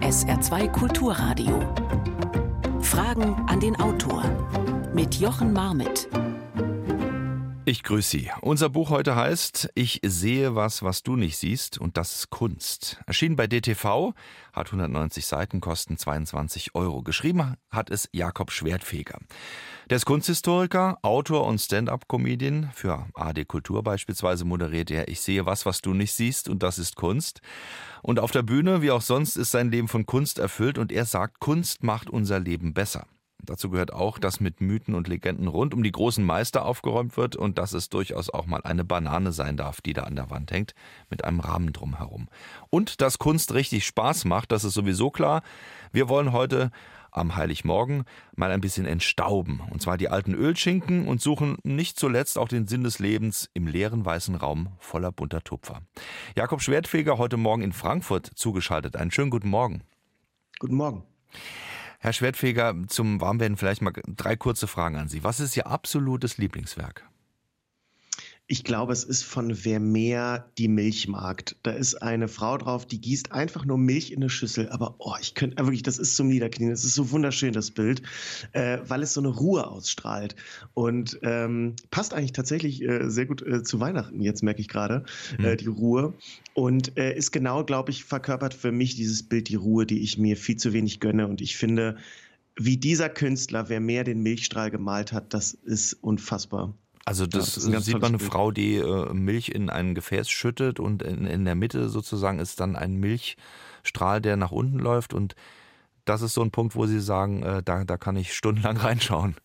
SR2 Kulturradio. Fragen an den Autor mit Jochen Marmit. Ich grüße Sie. Unser Buch heute heißt Ich sehe was, was du nicht siehst und das ist Kunst. Erschienen bei DTV, hat 190 Seiten, kosten 22 Euro. Geschrieben hat es Jakob Schwertfeger. Der ist Kunsthistoriker, Autor und Stand-up-Comedian. Für AD Kultur beispielsweise moderiert er Ich sehe was, was du nicht siehst und das ist Kunst. Und auf der Bühne, wie auch sonst, ist sein Leben von Kunst erfüllt und er sagt, Kunst macht unser Leben besser. Dazu gehört auch, dass mit Mythen und Legenden rund um die großen Meister aufgeräumt wird und dass es durchaus auch mal eine Banane sein darf, die da an der Wand hängt, mit einem Rahmen drumherum. Und dass Kunst richtig Spaß macht, das ist sowieso klar. Wir wollen heute am Heiligmorgen mal ein bisschen entstauben, und zwar die alten Ölschinken und suchen nicht zuletzt auch den Sinn des Lebens im leeren weißen Raum voller bunter Tupfer. Jakob Schwertfeger heute Morgen in Frankfurt zugeschaltet. Einen schönen guten Morgen. Guten Morgen. Herr Schwertfeger, zum Warmwerden vielleicht mal drei kurze Fragen an Sie. Was ist Ihr absolutes Lieblingswerk? Ich glaube, es ist von Vermeer die Milchmarkt. Da ist eine Frau drauf, die gießt einfach nur Milch in eine Schüssel. Aber oh, ich könnte äh, wirklich, das ist zum Niederknien. Das ist so wunderschön, das Bild, äh, weil es so eine Ruhe ausstrahlt. Und ähm, passt eigentlich tatsächlich äh, sehr gut äh, zu Weihnachten, jetzt merke ich gerade, mhm. die Ruhe. Und äh, ist genau, glaube ich, verkörpert für mich dieses Bild, die Ruhe, die ich mir viel zu wenig gönne. Und ich finde, wie dieser Künstler, wer mehr den Milchstrahl gemalt hat, das ist unfassbar. Also das, ja, das sieht man eine Bild. Frau, die äh, Milch in ein Gefäß schüttet und in, in der Mitte sozusagen ist dann ein Milchstrahl, der nach unten läuft und das ist so ein Punkt, wo Sie sagen, äh, da, da kann ich stundenlang reinschauen.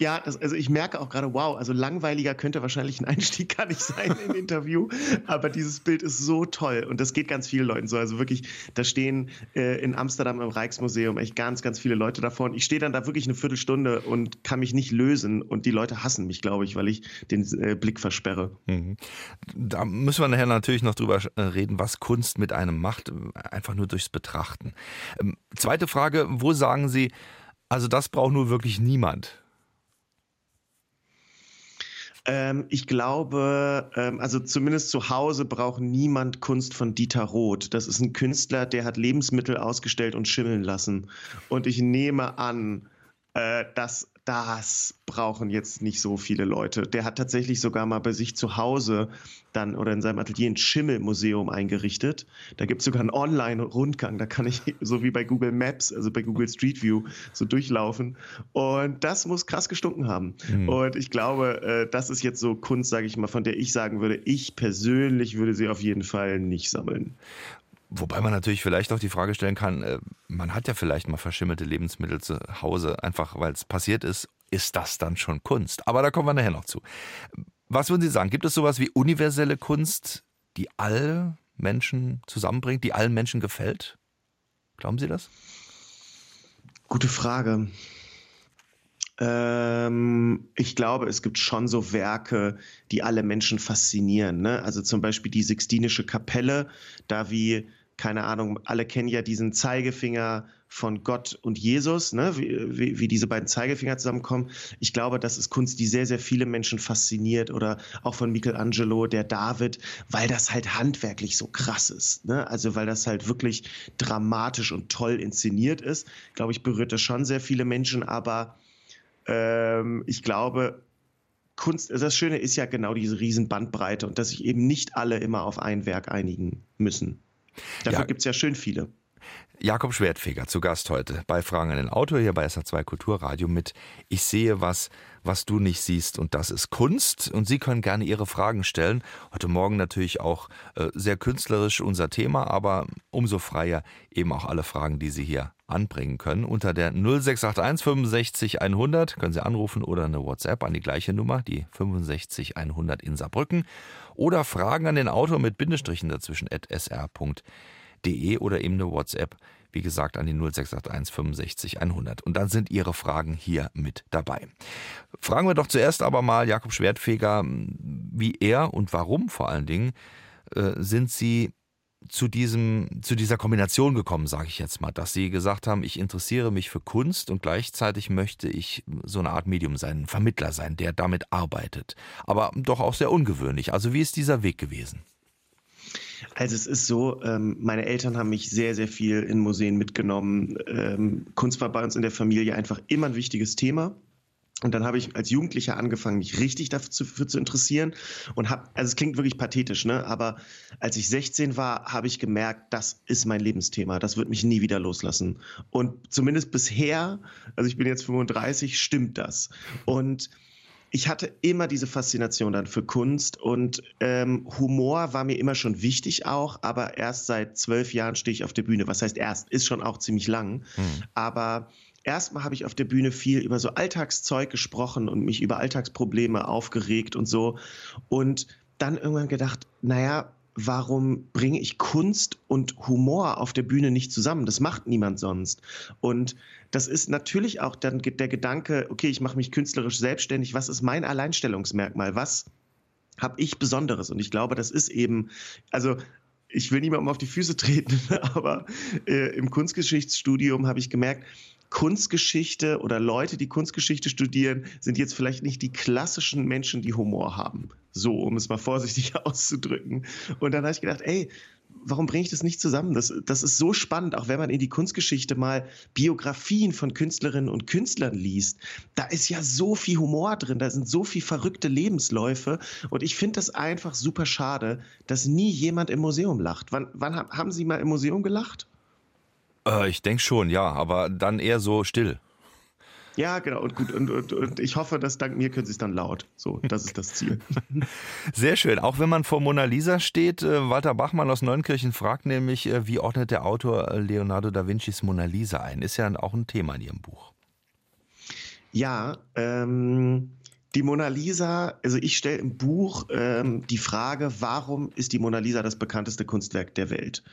Ja, das, also ich merke auch gerade, wow, also langweiliger könnte wahrscheinlich ein Einstieg gar nicht sein im Interview, aber dieses Bild ist so toll und das geht ganz vielen Leuten so. Also wirklich, da stehen äh, in Amsterdam im Rijksmuseum echt ganz, ganz viele Leute davor und ich stehe dann da wirklich eine Viertelstunde und kann mich nicht lösen und die Leute hassen mich, glaube ich, weil ich den äh, Blick versperre. Mhm. Da müssen wir nachher natürlich noch drüber äh, reden, was Kunst mit einem macht, einfach nur durchs Betrachten. Ähm, zweite Frage, wo sagen Sie, also das braucht nur wirklich niemand? Ähm, ich glaube, ähm, also zumindest zu Hause braucht niemand Kunst von Dieter Roth. Das ist ein Künstler, der hat Lebensmittel ausgestellt und schimmeln lassen. Und ich nehme an, äh, dass das brauchen jetzt nicht so viele Leute. Der hat tatsächlich sogar mal bei sich zu Hause dann oder in seinem Atelier ein Schimmelmuseum eingerichtet. Da gibt es sogar einen Online-Rundgang. Da kann ich so wie bei Google Maps, also bei Google Street View, so durchlaufen. Und das muss krass gestunken haben. Mhm. Und ich glaube, äh, das ist jetzt so Kunst, sage ich mal, von der ich sagen würde, ich persönlich würde sie auf jeden Fall nicht sammeln. Wobei man natürlich vielleicht auch die Frage stellen kann, äh, man hat ja vielleicht mal verschimmelte Lebensmittel zu Hause, einfach weil es passiert ist. Ist das dann schon Kunst? Aber da kommen wir nachher noch zu. Was würden Sie sagen? Gibt es sowas wie universelle Kunst, die alle Menschen zusammenbringt, die allen Menschen gefällt? Glauben Sie das? Gute Frage. Ähm, ich glaube, es gibt schon so Werke, die alle Menschen faszinieren. Ne? Also zum Beispiel die Sixtinische Kapelle, da wie keine Ahnung, alle kennen ja diesen Zeigefinger von Gott und Jesus, ne? wie, wie, wie, diese beiden Zeigefinger zusammenkommen. Ich glaube, das ist Kunst, die sehr, sehr viele Menschen fasziniert oder auch von Michelangelo, der David, weil das halt handwerklich so krass ist. Ne? Also weil das halt wirklich dramatisch und toll inszeniert ist. Glaube ich, berührt das schon sehr viele Menschen, aber ähm, ich glaube, Kunst, das Schöne ist ja genau diese riesen Bandbreite und dass sich eben nicht alle immer auf ein Werk einigen müssen. Dafür ja. gibt es ja schön viele. Jakob Schwertfeger zu Gast heute bei Fragen an den Autor hier bei SA2 Kulturradio mit Ich sehe was, was du nicht siehst und das ist Kunst und Sie können gerne Ihre Fragen stellen. Heute Morgen natürlich auch äh, sehr künstlerisch unser Thema, aber umso freier eben auch alle Fragen, die Sie hier anbringen können. Unter der 0681 65 100 können Sie anrufen oder eine WhatsApp an die gleiche Nummer, die 65 100 in Saarbrücken oder Fragen an den Autor mit Bindestrichen dazwischen at sr.de oder eben eine WhatsApp wie gesagt, an die 0681 65 100. Und dann sind Ihre Fragen hier mit dabei. Fragen wir doch zuerst aber mal Jakob Schwertfeger, wie er und warum vor allen Dingen äh, sind Sie zu diesem, zu dieser Kombination gekommen, sage ich jetzt mal, dass Sie gesagt haben, ich interessiere mich für Kunst und gleichzeitig möchte ich so eine Art Medium sein, ein Vermittler sein, der damit arbeitet. Aber doch auch sehr ungewöhnlich. Also wie ist dieser Weg gewesen? Also es ist so, ähm, meine Eltern haben mich sehr, sehr viel in Museen mitgenommen. Ähm, Kunst war bei uns in der Familie einfach immer ein wichtiges Thema. Und dann habe ich als Jugendlicher angefangen, mich richtig dafür zu interessieren und habe, also es klingt wirklich pathetisch, ne? Aber als ich 16 war, habe ich gemerkt, das ist mein Lebensthema. Das wird mich nie wieder loslassen. Und zumindest bisher, also ich bin jetzt 35, stimmt das. Und ich hatte immer diese Faszination dann für Kunst und ähm, Humor war mir immer schon wichtig auch, aber erst seit zwölf Jahren stehe ich auf der Bühne. Was heißt erst? Ist schon auch ziemlich lang. Hm. Aber erstmal habe ich auf der Bühne viel über so Alltagszeug gesprochen und mich über Alltagsprobleme aufgeregt und so. Und dann irgendwann gedacht, naja, warum bringe ich Kunst und Humor auf der Bühne nicht zusammen? Das macht niemand sonst. Und das ist natürlich auch dann der Gedanke, okay, ich mache mich künstlerisch selbstständig. Was ist mein Alleinstellungsmerkmal? Was habe ich Besonderes? Und ich glaube, das ist eben, also ich will niemandem auf die Füße treten, aber äh, im Kunstgeschichtsstudium habe ich gemerkt, Kunstgeschichte oder Leute, die Kunstgeschichte studieren, sind jetzt vielleicht nicht die klassischen Menschen, die Humor haben. So, um es mal vorsichtig auszudrücken. Und dann habe ich gedacht, ey, warum bringe ich das nicht zusammen? Das, das ist so spannend, auch wenn man in die Kunstgeschichte mal Biografien von Künstlerinnen und Künstlern liest. Da ist ja so viel Humor drin, da sind so viel verrückte Lebensläufe. Und ich finde das einfach super schade, dass nie jemand im Museum lacht. Wann, wann haben Sie mal im Museum gelacht? Äh, ich denke schon, ja, aber dann eher so still. Ja, genau. Und gut. Und, und, und ich hoffe, dass dank mir können Sie es dann laut. So, das ist das Ziel. Sehr schön. Auch wenn man vor Mona Lisa steht, äh, Walter Bachmann aus Neunkirchen fragt nämlich, äh, wie ordnet der Autor Leonardo da Vincis Mona Lisa ein? Ist ja auch ein Thema in Ihrem Buch. Ja, ähm, die Mona Lisa, also ich stelle im Buch ähm, die Frage, warum ist die Mona Lisa das bekannteste Kunstwerk der Welt?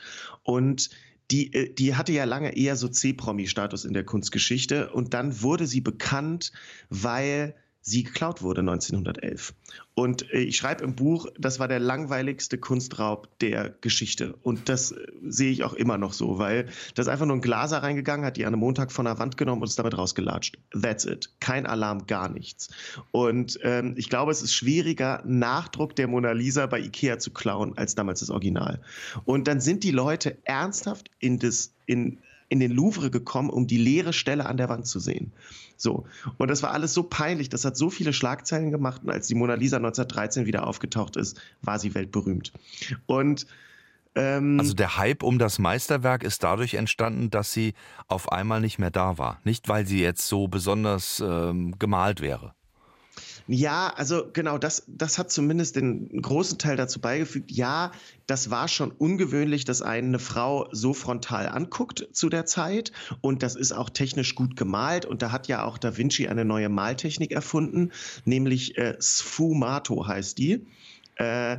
Und die, äh, die hatte ja lange eher so C-Promi-Status in der Kunstgeschichte und dann wurde sie bekannt, weil sie geklaut wurde 1911. Und äh, ich schreibe im Buch, das war der langweiligste Kunstraub der Geschichte. Und das äh, sehe ich auch immer noch so, weil das einfach nur ein Glaser reingegangen hat, die an einem Montag von der Wand genommen und ist damit rausgelatscht. That's it. Kein Alarm, gar nichts. Und ähm, ich glaube, es ist schwieriger, Nachdruck der Mona Lisa bei Ikea zu klauen, als damals das Original. Und dann sind die Leute ernsthaft in das, in in den Louvre gekommen, um die leere Stelle an der Wand zu sehen. So. Und das war alles so peinlich, das hat so viele Schlagzeilen gemacht. Und als die Mona Lisa 1913 wieder aufgetaucht ist, war sie weltberühmt. Und ähm, also der Hype um das Meisterwerk ist dadurch entstanden, dass sie auf einmal nicht mehr da war. Nicht, weil sie jetzt so besonders ähm, gemalt wäre. Ja, also genau, das, das hat zumindest den großen Teil dazu beigefügt. Ja, das war schon ungewöhnlich, dass eine Frau so frontal anguckt zu der Zeit. Und das ist auch technisch gut gemalt. Und da hat ja auch Da Vinci eine neue Maltechnik erfunden, nämlich äh, Sfumato heißt die. Äh,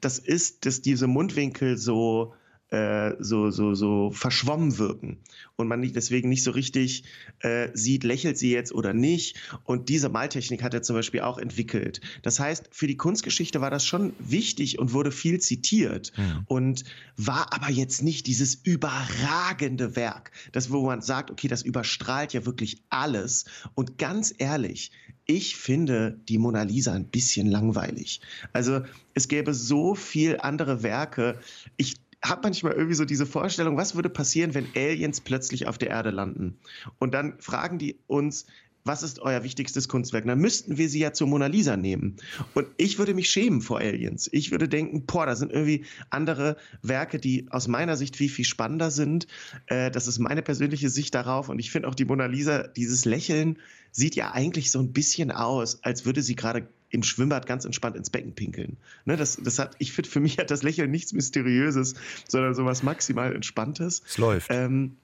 das ist, dass diese Mundwinkel so äh, so, so, so verschwommen wirken und man nicht, deswegen nicht so richtig äh, sieht, lächelt sie jetzt oder nicht. Und diese Maltechnik hat er zum Beispiel auch entwickelt. Das heißt, für die Kunstgeschichte war das schon wichtig und wurde viel zitiert ja. und war aber jetzt nicht dieses überragende Werk, das wo man sagt, okay, das überstrahlt ja wirklich alles. Und ganz ehrlich, ich finde die Mona Lisa ein bisschen langweilig. Also es gäbe so viel andere Werke. Ich habe manchmal irgendwie so diese Vorstellung, was würde passieren, wenn Aliens plötzlich auf der Erde landen? Und dann fragen die uns, was ist euer wichtigstes Kunstwerk? Dann müssten wir sie ja zur Mona Lisa nehmen. Und ich würde mich schämen vor Aliens. Ich würde denken, boah, da sind irgendwie andere Werke, die aus meiner Sicht viel, viel spannender sind. Äh, das ist meine persönliche Sicht darauf. Und ich finde auch die Mona Lisa, dieses Lächeln sieht ja eigentlich so ein bisschen aus, als würde sie gerade im Schwimmbad ganz entspannt ins Becken pinkeln. Ne, das, das hat, ich finde, für mich hat das Lächeln nichts Mysteriöses, sondern sowas maximal Entspanntes. Es läuft. Ähm,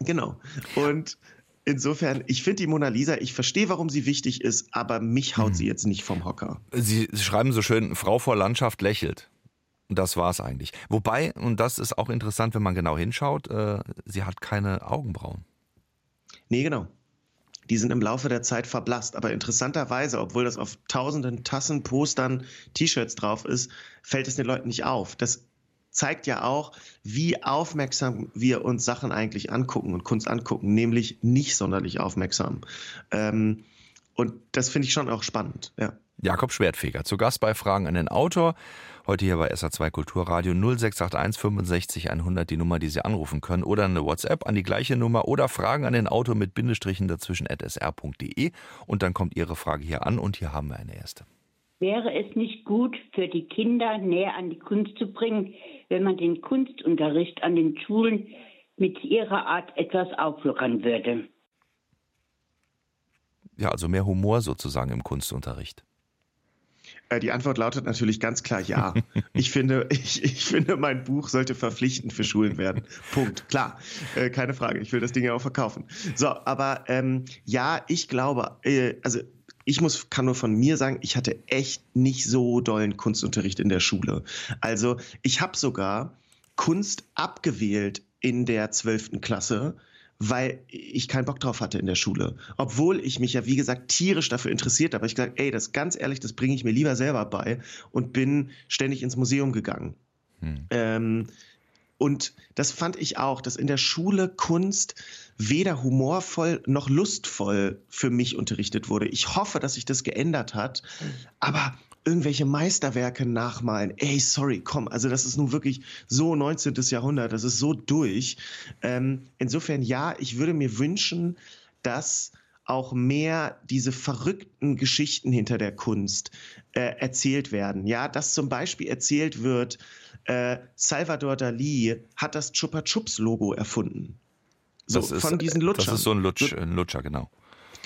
genau. Und insofern, ich finde die Mona Lisa, ich verstehe, warum sie wichtig ist, aber mich haut hm. sie jetzt nicht vom Hocker. Sie schreiben so schön, Frau vor Landschaft lächelt. Und das war es eigentlich. Wobei, und das ist auch interessant, wenn man genau hinschaut, äh, sie hat keine Augenbrauen. Nee, genau die sind im Laufe der Zeit verblasst. Aber interessanterweise, obwohl das auf tausenden Tassen, Postern, T-Shirts drauf ist, fällt es den Leuten nicht auf. Das zeigt ja auch, wie aufmerksam wir uns Sachen eigentlich angucken und Kunst angucken, nämlich nicht sonderlich aufmerksam. Ähm, und das finde ich schon auch spannend, ja. Jakob Schwertfeger, zu Gast bei Fragen an den Autor. Heute hier bei SA2 Kulturradio 0681 65 100 die Nummer, die Sie anrufen können oder eine WhatsApp an die gleiche Nummer oder Fragen an den Autor mit Bindestrichen dazwischen at sr.de und dann kommt Ihre Frage hier an und hier haben wir eine erste. Wäre es nicht gut für die Kinder näher an die Kunst zu bringen, wenn man den Kunstunterricht an den Schulen mit ihrer Art etwas auflockern würde? Ja, also mehr Humor sozusagen im Kunstunterricht. Äh, die Antwort lautet natürlich ganz klar ja. Ich finde, ich, ich finde, mein Buch sollte verpflichtend für Schulen werden. Punkt. Klar, äh, keine Frage. Ich will das Ding ja auch verkaufen. So, aber ähm, ja, ich glaube, äh, also ich muss, kann nur von mir sagen, ich hatte echt nicht so dollen Kunstunterricht in der Schule. Also ich habe sogar Kunst abgewählt in der zwölften Klasse, weil ich keinen Bock drauf hatte in der Schule. Obwohl ich mich ja, wie gesagt, tierisch dafür interessiert habe. Ich gesagt, ey, das ganz ehrlich, das bringe ich mir lieber selber bei und bin ständig ins Museum gegangen. Hm. Ähm, und das fand ich auch, dass in der Schule Kunst weder humorvoll noch lustvoll für mich unterrichtet wurde. Ich hoffe, dass sich das geändert hat. Aber irgendwelche Meisterwerke nachmalen. Ey, sorry, komm, also das ist nun wirklich so 19. Jahrhundert, das ist so durch. Ähm, insofern ja, ich würde mir wünschen, dass auch mehr diese verrückten Geschichten hinter der Kunst äh, erzählt werden. Ja, dass zum Beispiel erzählt wird, äh, Salvador Dali hat das Chupa Chups Logo erfunden. So, ist, von diesen Lutschern. Das ist so ein, Lutsch, ein Lutscher, genau.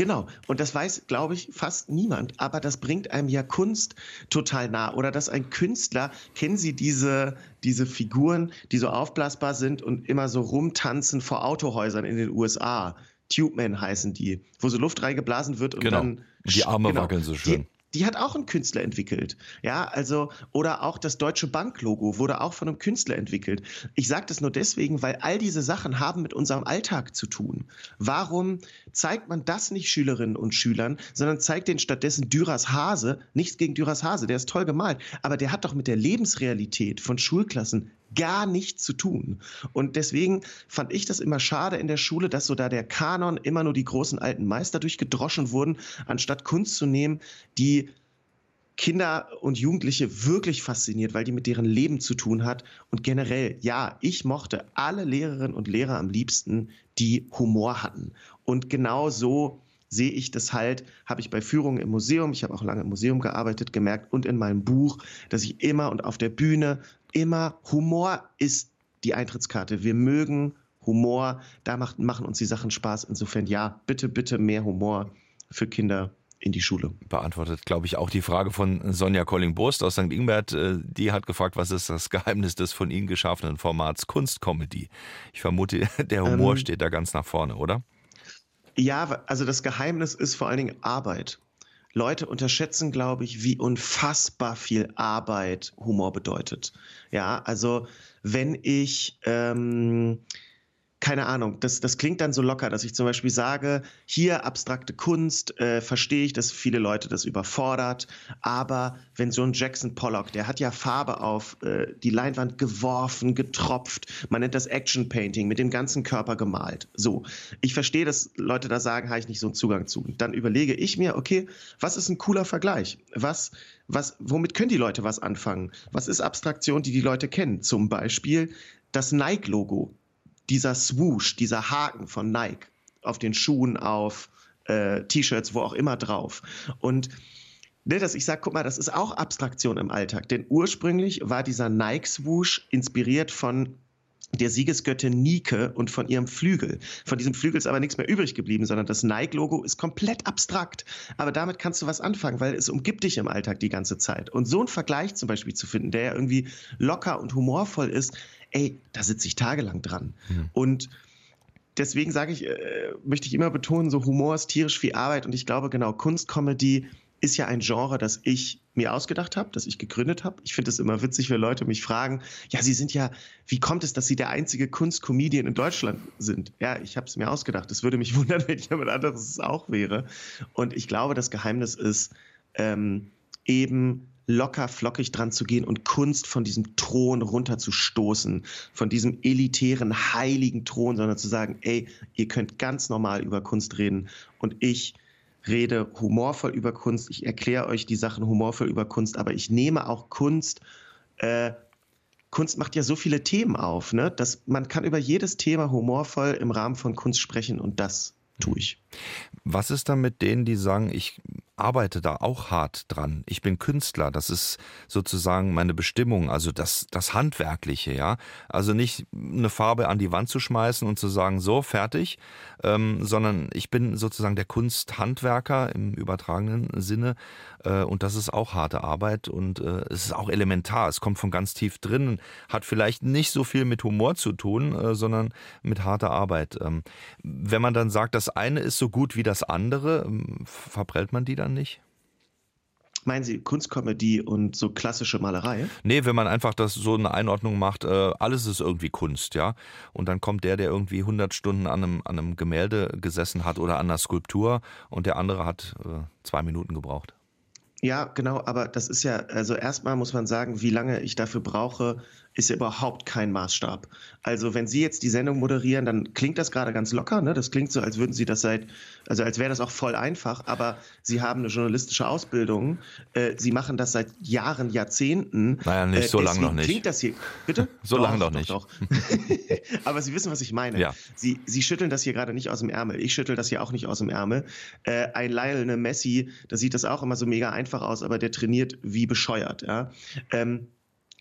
Genau. Und das weiß, glaube ich, fast niemand. Aber das bringt einem ja Kunst total nah. Oder dass ein Künstler, kennen Sie diese, diese Figuren, die so aufblasbar sind und immer so rumtanzen vor Autohäusern in den USA? Tube Men heißen die, wo so Luft reingeblasen wird und genau. dann. Die Arme genau, wackeln so schön. Die, die hat auch ein Künstler entwickelt. Ja, also, oder auch das Deutsche Bank-Logo wurde auch von einem Künstler entwickelt. Ich sage das nur deswegen, weil all diese Sachen haben mit unserem Alltag zu tun. Warum zeigt man das nicht Schülerinnen und Schülern, sondern zeigt denen stattdessen Dürers Hase, nichts gegen Dürers Hase, der ist toll gemalt, aber der hat doch mit der Lebensrealität von Schulklassen gar nichts zu tun. Und deswegen fand ich das immer schade in der Schule, dass so da der Kanon immer nur die großen alten Meister durchgedroschen wurden, anstatt Kunst zu nehmen, die Kinder und Jugendliche wirklich fasziniert, weil die mit deren Leben zu tun hat. Und generell, ja, ich mochte alle Lehrerinnen und Lehrer am liebsten, die Humor hatten. Und genau so sehe ich das halt, habe ich bei Führungen im Museum, ich habe auch lange im Museum gearbeitet, gemerkt und in meinem Buch, dass ich immer und auf der Bühne immer, Humor ist die Eintrittskarte. Wir mögen Humor, da macht, machen uns die Sachen Spaß. Insofern ja, bitte, bitte mehr Humor für Kinder in die Schule. Beantwortet, glaube ich, auch die Frage von Sonja Colling-Burst aus St. Ingbert. Äh, die hat gefragt, was ist das Geheimnis des von Ihnen geschaffenen Formats Kunstcomedy? Ich vermute, der Humor ähm, steht da ganz nach vorne, oder? Ja, also das Geheimnis ist vor allen Dingen Arbeit. Leute unterschätzen, glaube ich, wie unfassbar viel Arbeit Humor bedeutet. Ja, also wenn ich ähm, keine Ahnung, das, das klingt dann so locker, dass ich zum Beispiel sage, hier abstrakte Kunst, äh, verstehe ich, dass viele Leute das überfordert, aber wenn so ein Jackson Pollock, der hat ja Farbe auf äh, die Leinwand geworfen, getropft, man nennt das Action Painting, mit dem ganzen Körper gemalt. So, ich verstehe, dass Leute da sagen, habe ich nicht so einen Zugang zu. Dann überlege ich mir, okay, was ist ein cooler Vergleich? Was, was, womit können die Leute was anfangen? Was ist Abstraktion, die die Leute kennen? Zum Beispiel das Nike-Logo dieser Swoosh, dieser Haken von Nike auf den Schuhen, auf äh, T-Shirts, wo auch immer drauf. Und ne, dass ich sage, guck mal, das ist auch Abstraktion im Alltag. Denn ursprünglich war dieser Nike-Swoosh inspiriert von der Siegesgöttin Nike und von ihrem Flügel. Von diesem Flügel ist aber nichts mehr übrig geblieben, sondern das Nike-Logo ist komplett abstrakt. Aber damit kannst du was anfangen, weil es umgibt dich im Alltag die ganze Zeit. Und so einen Vergleich zum Beispiel zu finden, der ja irgendwie locker und humorvoll ist, ey, da sitze ich tagelang dran. Mhm. Und deswegen sage ich, äh, möchte ich immer betonen, so Humor ist tierisch viel Arbeit und ich glaube genau, Kunstcomedy ist ja ein Genre, das ich mir ausgedacht habe, das ich gegründet habe. Ich finde es immer witzig, wenn Leute mich fragen, ja, Sie sind ja, wie kommt es, dass Sie der einzige Kunstcomedian in Deutschland sind? Ja, ich habe es mir ausgedacht. Es würde mich wundern, wenn jemand anderes es auch wäre. Und ich glaube, das Geheimnis ist ähm, eben locker flockig dran zu gehen und Kunst von diesem Thron runterzustoßen, von diesem elitären, heiligen Thron, sondern zu sagen, ey, ihr könnt ganz normal über Kunst reden und ich rede humorvoll über Kunst, ich erkläre euch die Sachen humorvoll über Kunst, aber ich nehme auch Kunst. Äh, Kunst macht ja so viele Themen auf, ne? dass man kann über jedes Thema humorvoll im Rahmen von Kunst sprechen und das tue ich. Was ist dann mit denen, die sagen, ich arbeite da auch hart dran. Ich bin Künstler, das ist sozusagen meine Bestimmung, also das, das Handwerkliche, ja. Also nicht eine Farbe an die Wand zu schmeißen und zu sagen, so, fertig, ähm, sondern ich bin sozusagen der Kunsthandwerker im übertragenen Sinne und das ist auch harte Arbeit und äh, es ist auch elementar, es kommt von ganz tief drin, hat vielleicht nicht so viel mit Humor zu tun, äh, sondern mit harter Arbeit. Ähm, wenn man dann sagt, das eine ist so gut wie das andere, ähm, verprellt man die dann nicht? Meinen Sie Kunstkomödie und so klassische Malerei? Nee, wenn man einfach das so eine Einordnung macht, äh, alles ist irgendwie Kunst, ja. Und dann kommt der, der irgendwie 100 Stunden an einem, an einem Gemälde gesessen hat oder an einer Skulptur und der andere hat äh, zwei Minuten gebraucht. Ja, genau, aber das ist ja, also erstmal muss man sagen, wie lange ich dafür brauche, ist ja überhaupt kein Maßstab. Also wenn Sie jetzt die Sendung moderieren, dann klingt das gerade ganz locker, ne? Das klingt so, als würden Sie das seit, also als wäre das auch voll einfach, aber Sie haben eine journalistische Ausbildung, äh, Sie machen das seit Jahren, Jahrzehnten. Naja, nicht äh, so lange noch nicht. Klingt das hier, bitte? so lange noch nicht. Doch, doch. aber Sie wissen, was ich meine. Ja. Sie, Sie schütteln das hier gerade nicht aus dem Ärmel. Ich schüttel das hier auch nicht aus dem Ärmel. Äh, ein Lionel Messi, da sieht das auch immer so mega einfach aus, aber der trainiert wie bescheuert, ja. Ähm,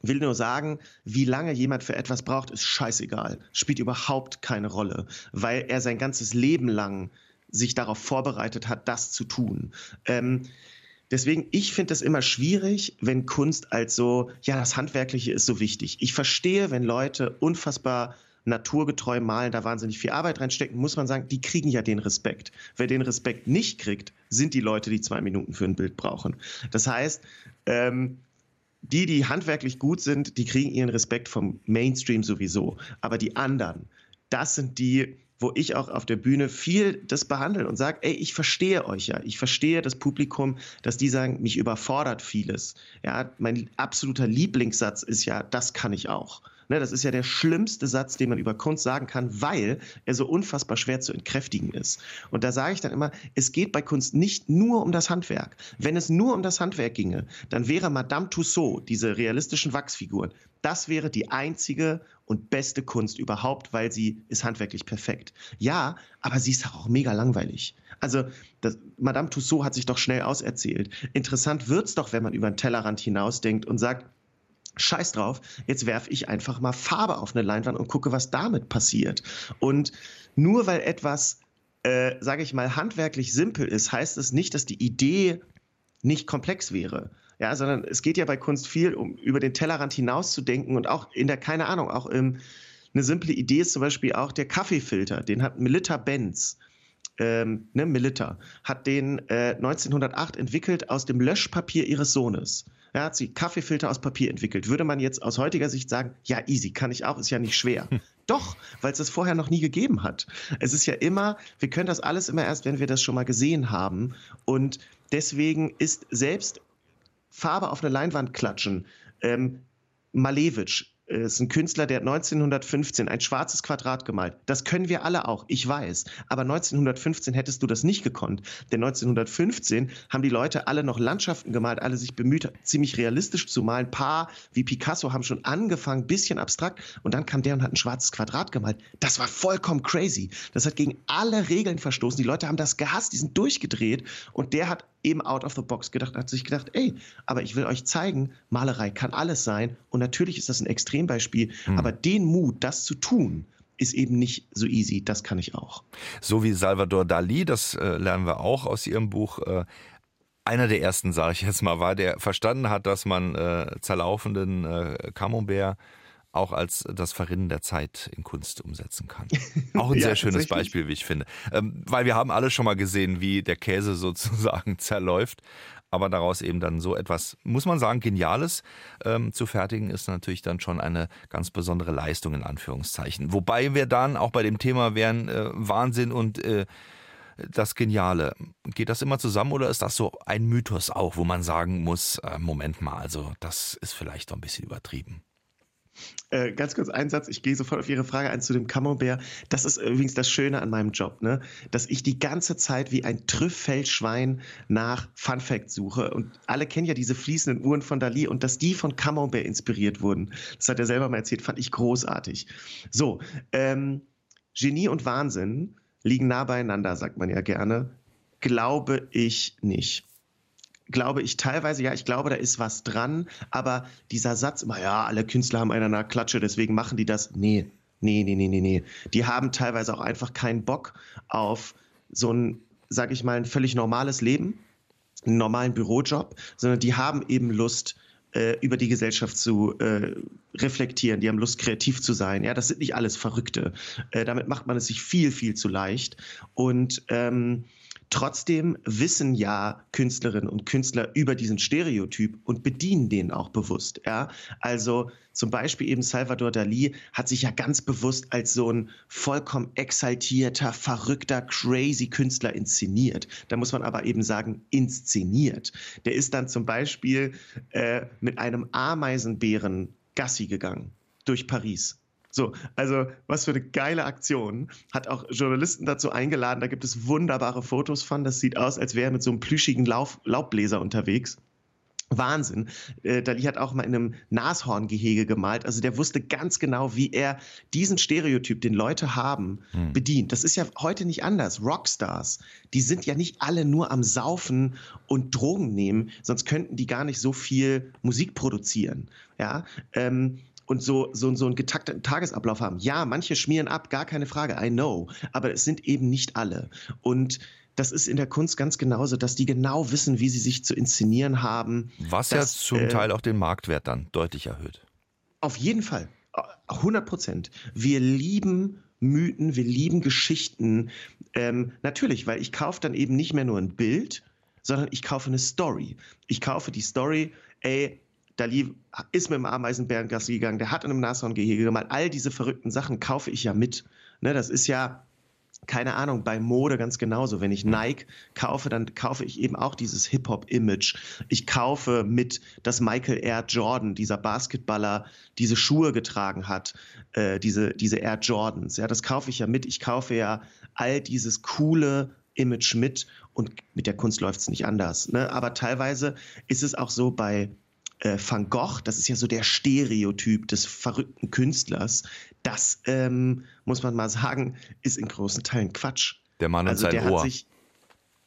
will nur sagen, wie lange jemand für etwas braucht, ist scheißegal. Spielt überhaupt keine Rolle, weil er sein ganzes Leben lang sich darauf vorbereitet hat, das zu tun. Ähm, deswegen, ich finde es immer schwierig, wenn Kunst als so, ja, das Handwerkliche ist so wichtig. Ich verstehe, wenn Leute unfassbar naturgetreu malen, da wahnsinnig viel Arbeit reinstecken, muss man sagen, die kriegen ja den Respekt. Wer den Respekt nicht kriegt, sind die Leute, die zwei Minuten für ein Bild brauchen. Das heißt, ähm, die, die handwerklich gut sind, die kriegen ihren Respekt vom Mainstream sowieso. Aber die anderen, das sind die, wo ich auch auf der Bühne viel das behandle und sage, ey, ich verstehe euch ja. Ich verstehe das Publikum, dass die sagen, mich überfordert vieles. Ja, mein absoluter Lieblingssatz ist ja, das kann ich auch. Ne, das ist ja der schlimmste Satz, den man über Kunst sagen kann, weil er so unfassbar schwer zu entkräftigen ist. Und da sage ich dann immer, es geht bei Kunst nicht nur um das Handwerk. Wenn es nur um das Handwerk ginge, dann wäre Madame Tussaud, diese realistischen Wachsfiguren, das wäre die einzige und beste Kunst überhaupt, weil sie ist handwerklich perfekt. Ja, aber sie ist auch mega langweilig. Also das, Madame Tussaud hat sich doch schnell auserzählt. Interessant wird's doch, wenn man über den Tellerrand hinausdenkt und sagt, Scheiß drauf, jetzt werfe ich einfach mal Farbe auf eine Leinwand und gucke, was damit passiert. Und nur weil etwas, äh, sage ich mal, handwerklich simpel ist, heißt es nicht, dass die Idee nicht komplex wäre. Ja, sondern es geht ja bei Kunst viel um über den Tellerrand hinauszudenken und auch in der, keine Ahnung, auch im, eine simple Idee ist zum Beispiel auch der Kaffeefilter, den hat Melitta Benz ähm, ne, Melitta, hat den äh, 1908 entwickelt aus dem Löschpapier ihres Sohnes. Er hat sie Kaffeefilter aus Papier entwickelt. Würde man jetzt aus heutiger Sicht sagen, ja, easy, kann ich auch, ist ja nicht schwer. Doch, weil es das vorher noch nie gegeben hat. Es ist ja immer, wir können das alles immer erst, wenn wir das schon mal gesehen haben. Und deswegen ist selbst Farbe auf eine Leinwand klatschen, ähm, Malevich, ist ein Künstler, der hat 1915 ein schwarzes Quadrat gemalt. Das können wir alle auch, ich weiß. Aber 1915 hättest du das nicht gekonnt. Denn 1915 haben die Leute alle noch Landschaften gemalt, alle sich bemüht, ziemlich realistisch zu malen. Ein paar wie Picasso haben schon angefangen, bisschen abstrakt. Und dann kam der und hat ein schwarzes Quadrat gemalt. Das war vollkommen crazy. Das hat gegen alle Regeln verstoßen. Die Leute haben das gehasst, die sind durchgedreht. Und der hat eben out of the box gedacht, hat sich gedacht, ey, aber ich will euch zeigen, Malerei kann alles sein. Und natürlich ist das ein Extrembeispiel, hm. aber den Mut, das zu tun, ist eben nicht so easy. Das kann ich auch. So wie Salvador Dali, das äh, lernen wir auch aus Ihrem Buch. Äh, einer der ersten, sage ich jetzt mal, war, der verstanden hat, dass man äh, zerlaufenden äh, Camembert auch als das Verrinnen der Zeit in Kunst umsetzen kann. Auch ein ja, sehr schönes Beispiel, wie ich finde. Ähm, weil wir haben alle schon mal gesehen, wie der Käse sozusagen zerläuft. Aber daraus eben dann so etwas, muss man sagen, Geniales ähm, zu fertigen, ist natürlich dann schon eine ganz besondere Leistung in Anführungszeichen. Wobei wir dann auch bei dem Thema wären äh, Wahnsinn und äh, das Geniale. Geht das immer zusammen oder ist das so ein Mythos auch, wo man sagen muss, äh, Moment mal, also das ist vielleicht doch ein bisschen übertrieben? Äh, ganz kurz ein Satz, ich gehe sofort auf Ihre Frage ein zu dem Camembert. Das ist übrigens das Schöne an meinem Job, ne? dass ich die ganze Zeit wie ein Trüffelschwein nach Fun Fact suche. Und alle kennen ja diese fließenden Uhren von Dali und dass die von Camembert inspiriert wurden, das hat er selber mal erzählt, fand ich großartig. So, ähm, Genie und Wahnsinn liegen nah beieinander, sagt man ja gerne. Glaube ich nicht glaube ich teilweise, ja, ich glaube, da ist was dran, aber dieser Satz immer, ja, alle Künstler haben einer Klatsche, deswegen machen die das. Nee, nee, nee, nee, nee, nee. Die haben teilweise auch einfach keinen Bock auf so ein, sag ich mal, ein völlig normales Leben, einen normalen Bürojob, sondern die haben eben Lust, äh, über die Gesellschaft zu äh, reflektieren, die haben Lust, kreativ zu sein. Ja, das sind nicht alles Verrückte. Äh, damit macht man es sich viel, viel zu leicht. Und ähm, Trotzdem wissen ja Künstlerinnen und Künstler über diesen Stereotyp und bedienen den auch bewusst. Ja? Also zum Beispiel eben Salvador Dali hat sich ja ganz bewusst als so ein vollkommen exaltierter, verrückter, crazy Künstler inszeniert. Da muss man aber eben sagen, inszeniert. Der ist dann zum Beispiel äh, mit einem Ameisenbären Gassi gegangen durch Paris. So, also was für eine geile Aktion. Hat auch Journalisten dazu eingeladen. Da gibt es wunderbare Fotos von. Das sieht aus, als wäre er mit so einem plüschigen Lauf, Laubbläser unterwegs. Wahnsinn. Äh, Dali hat auch mal in einem Nashorngehege gemalt. Also der wusste ganz genau, wie er diesen Stereotyp, den Leute haben, hm. bedient. Das ist ja heute nicht anders. Rockstars, die sind ja nicht alle nur am Saufen und Drogen nehmen, sonst könnten die gar nicht so viel Musik produzieren. Ja, ähm, und so, so, so einen getakteten Tagesablauf haben. Ja, manche schmieren ab, gar keine Frage, I know. Aber es sind eben nicht alle. Und das ist in der Kunst ganz genauso, dass die genau wissen, wie sie sich zu inszenieren haben. Was dass, ja zum äh, Teil auch den Marktwert dann deutlich erhöht. Auf jeden Fall. 100 Prozent. Wir lieben Mythen, wir lieben Geschichten. Ähm, natürlich, weil ich kaufe dann eben nicht mehr nur ein Bild, sondern ich kaufe eine Story. Ich kaufe die Story, ey, Dali ist mit dem Ameisenbärengasse gegangen, der hat in einem Nashorngehege gemalt. All diese verrückten Sachen kaufe ich ja mit. Ne, das ist ja, keine Ahnung, bei Mode ganz genauso. Wenn ich Nike kaufe, dann kaufe ich eben auch dieses Hip-Hop-Image. Ich kaufe mit, dass Michael Air Jordan, dieser Basketballer, diese Schuhe getragen hat, äh, diese, diese Air Jordans. Ja, das kaufe ich ja mit. Ich kaufe ja all dieses coole Image mit und mit der Kunst läuft es nicht anders. Ne? Aber teilweise ist es auch so bei äh, Van Gogh, das ist ja so der Stereotyp des verrückten Künstlers, das ähm, muss man mal sagen, ist in großen Teilen Quatsch. Der Mann und also sein Ohr. Sich,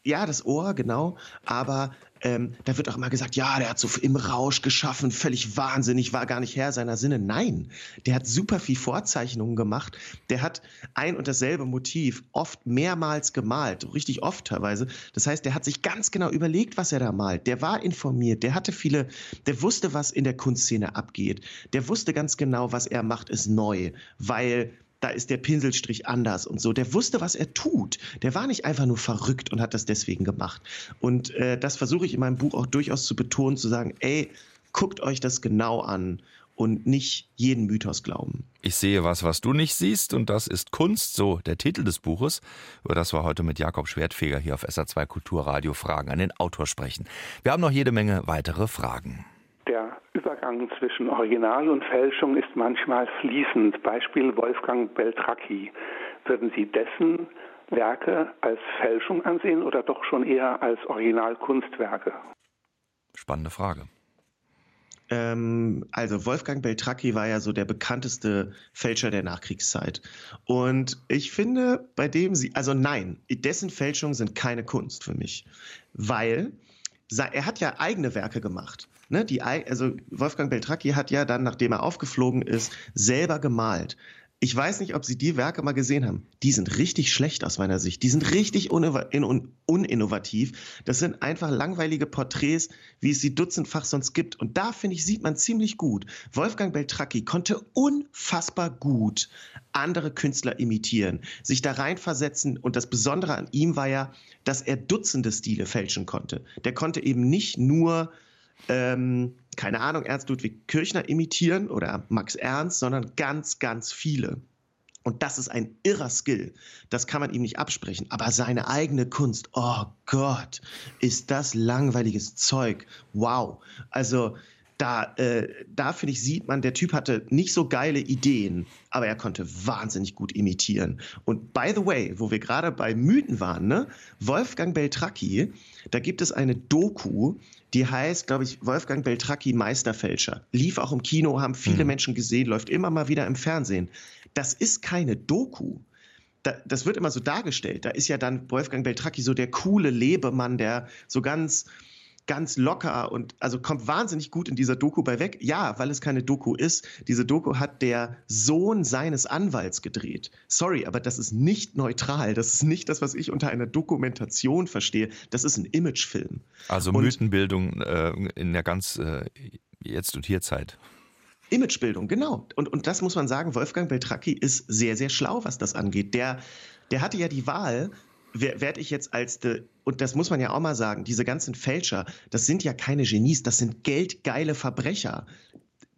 ja, das Ohr, genau. Aber ähm, da wird auch immer gesagt, ja, der hat so im Rausch geschaffen, völlig wahnsinnig, war gar nicht Herr seiner Sinne. Nein, der hat super viel Vorzeichnungen gemacht. Der hat ein und dasselbe Motiv oft mehrmals gemalt, richtig oft teilweise. Das heißt, der hat sich ganz genau überlegt, was er da malt. Der war informiert, der hatte viele, der wusste, was in der Kunstszene abgeht. Der wusste ganz genau, was er macht, ist neu, weil da ist der Pinselstrich anders und so. Der wusste, was er tut. Der war nicht einfach nur verrückt und hat das deswegen gemacht. Und äh, das versuche ich in meinem Buch auch durchaus zu betonen, zu sagen, ey, guckt euch das genau an und nicht jeden Mythos glauben. Ich sehe was, was du nicht siehst, und das ist Kunst, so der Titel des Buches, über das wir heute mit Jakob Schwertfeger hier auf SA2 Kulturradio Fragen an den Autor sprechen. Wir haben noch jede Menge weitere Fragen. Übergang zwischen Original und Fälschung ist manchmal fließend. Beispiel Wolfgang Beltracchi. Würden Sie dessen Werke als Fälschung ansehen oder doch schon eher als Originalkunstwerke? Spannende Frage. Ähm, also Wolfgang Beltracchi war ja so der bekannteste Fälscher der Nachkriegszeit. Und ich finde, bei dem sie, also nein, dessen Fälschungen sind keine Kunst für mich, weil er hat ja eigene Werke gemacht. Ne, die, also Wolfgang Beltracchi hat ja dann, nachdem er aufgeflogen ist, selber gemalt. Ich weiß nicht, ob Sie die Werke mal gesehen haben. Die sind richtig schlecht aus meiner Sicht. Die sind richtig uninnovativ. Das sind einfach langweilige Porträts, wie es sie dutzendfach sonst gibt. Und da, finde ich, sieht man ziemlich gut. Wolfgang Beltracchi konnte unfassbar gut andere Künstler imitieren, sich da reinversetzen. Und das Besondere an ihm war ja, dass er Dutzende Stile fälschen konnte. Der konnte eben nicht nur ähm, keine Ahnung, Ernst Ludwig Kirchner imitieren oder Max Ernst, sondern ganz, ganz viele. Und das ist ein irrer Skill. Das kann man ihm nicht absprechen. Aber seine eigene Kunst, oh Gott, ist das langweiliges Zeug. Wow. Also da, äh, da finde ich, sieht man, der Typ hatte nicht so geile Ideen, aber er konnte wahnsinnig gut imitieren. Und by the way, wo wir gerade bei Mythen waren, ne? Wolfgang Beltracchi, da gibt es eine Doku, die heißt, glaube ich, Wolfgang Beltracchi Meisterfälscher. Lief auch im Kino, haben viele mhm. Menschen gesehen, läuft immer mal wieder im Fernsehen. Das ist keine Doku. Da, das wird immer so dargestellt. Da ist ja dann Wolfgang Beltracchi so der coole Lebemann, der so ganz ganz locker und also kommt wahnsinnig gut in dieser Doku bei weg. Ja, weil es keine Doku ist. Diese Doku hat der Sohn seines Anwalts gedreht. Sorry, aber das ist nicht neutral. Das ist nicht das, was ich unter einer Dokumentation verstehe. Das ist ein Imagefilm. Also und Mythenbildung äh, in der ganz äh, Jetzt- und Hierzeit. Imagebildung, genau. Und, und das muss man sagen, Wolfgang Beltracchi ist sehr, sehr schlau, was das angeht. Der, der hatte ja die Wahl, werde ich jetzt als, de, und das muss man ja auch mal sagen, diese ganzen Fälscher, das sind ja keine Genies, das sind geldgeile Verbrecher.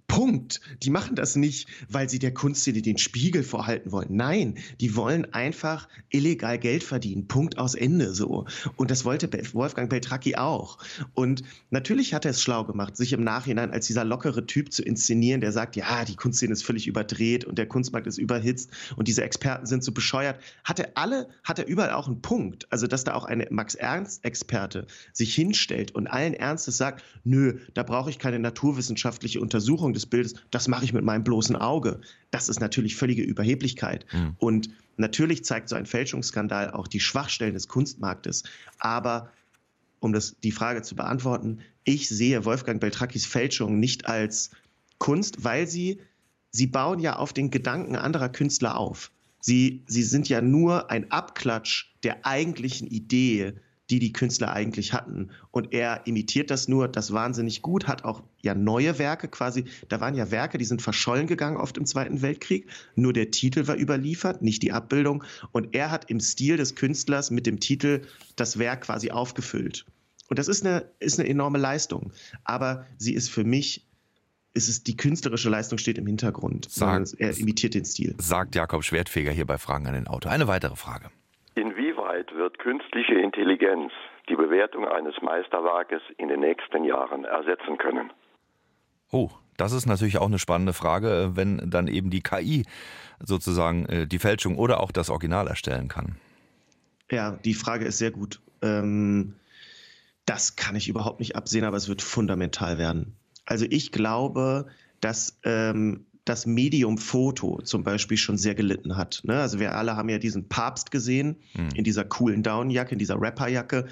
Punkt. Die machen das nicht, weil sie der Kunstszene den Spiegel vorhalten wollen. Nein, die wollen einfach illegal Geld verdienen. Punkt aus Ende so. Und das wollte Wolfgang Beltracchi auch. Und natürlich hat er es schlau gemacht, sich im Nachhinein als dieser lockere Typ zu inszenieren, der sagt, ja, die Kunstszene ist völlig überdreht und der Kunstmarkt ist überhitzt und diese Experten sind so bescheuert. Hat er alle, hat er überall auch einen Punkt. Also, dass da auch eine Max-Ernst-Experte sich hinstellt und allen Ernstes sagt, nö, da brauche ich keine naturwissenschaftliche Untersuchung des des Bildes, das mache ich mit meinem bloßen Auge. Das ist natürlich völlige Überheblichkeit. Mhm. Und natürlich zeigt so ein Fälschungsskandal auch die Schwachstellen des Kunstmarktes. Aber um das, die Frage zu beantworten, ich sehe Wolfgang Beltrackis Fälschung nicht als Kunst, weil sie, sie bauen ja auf den Gedanken anderer Künstler auf. Sie, sie sind ja nur ein Abklatsch der eigentlichen Idee die die Künstler eigentlich hatten. Und er imitiert das nur, das wahnsinnig gut, hat auch ja neue Werke quasi. Da waren ja Werke, die sind verschollen gegangen oft im Zweiten Weltkrieg. Nur der Titel war überliefert, nicht die Abbildung. Und er hat im Stil des Künstlers mit dem Titel das Werk quasi aufgefüllt. Und das ist eine, ist eine enorme Leistung. Aber sie ist für mich ist es die künstlerische Leistung steht im Hintergrund. Sagt, er imitiert den Stil. Sagt Jakob Schwertfeger hier bei Fragen an den Auto. Eine weitere Frage. Inwieweit wird künstliche Intelligenz die Bewertung eines Meisterwerkes in den nächsten Jahren ersetzen können? Oh, das ist natürlich auch eine spannende Frage, wenn dann eben die KI sozusagen äh, die Fälschung oder auch das Original erstellen kann. Ja, die Frage ist sehr gut. Ähm, das kann ich überhaupt nicht absehen, aber es wird fundamental werden. Also ich glaube, dass ähm, das Medium Foto zum Beispiel schon sehr gelitten hat. Ne? Also wir alle haben ja diesen Papst gesehen mhm. in dieser coolen Downjacke, in dieser Rapperjacke,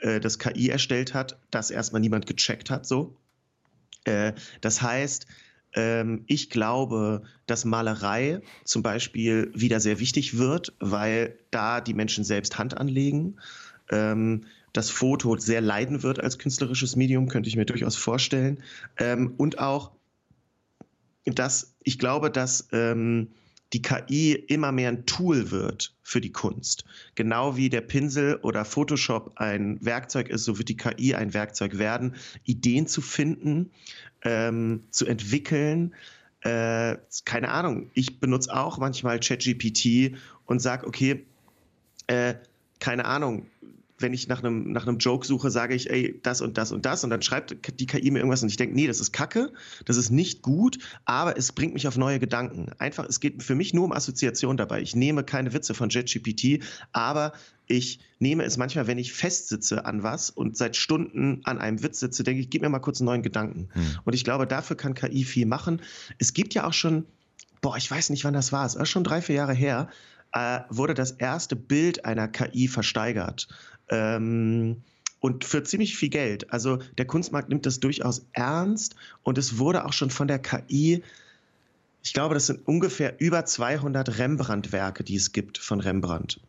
äh, das KI erstellt hat, das erstmal niemand gecheckt hat. So, äh, das heißt, ähm, ich glaube, dass Malerei zum Beispiel wieder sehr wichtig wird, weil da die Menschen selbst Hand anlegen. Ähm, das Foto sehr leiden wird als künstlerisches Medium, könnte ich mir durchaus vorstellen. Ähm, und auch dass ich glaube, dass ähm, die KI immer mehr ein Tool wird für die Kunst. Genau wie der Pinsel oder Photoshop ein Werkzeug ist, so wird die KI ein Werkzeug werden, Ideen zu finden, ähm, zu entwickeln. Äh, keine Ahnung, ich benutze auch manchmal ChatGPT und sage, okay, äh, keine Ahnung, wenn ich nach einem, nach einem Joke suche, sage ich, ey, das und das und das und dann schreibt die KI mir irgendwas und ich denke, nee, das ist Kacke, das ist nicht gut, aber es bringt mich auf neue Gedanken. Einfach, es geht für mich nur um Assoziation dabei. Ich nehme keine Witze von JetGPT, aber ich nehme es manchmal, wenn ich festsitze an was und seit Stunden an einem Witz sitze, denke ich, gib mir mal kurz einen neuen Gedanken. Hm. Und ich glaube, dafür kann KI viel machen. Es gibt ja auch schon, boah, ich weiß nicht, wann das war, es ist schon drei, vier Jahre her, äh, wurde das erste Bild einer KI versteigert. Ähm, und für ziemlich viel Geld. Also der Kunstmarkt nimmt das durchaus ernst und es wurde auch schon von der KI, ich glaube, das sind ungefähr über 200 Rembrandt-Werke, die es gibt von Rembrandt.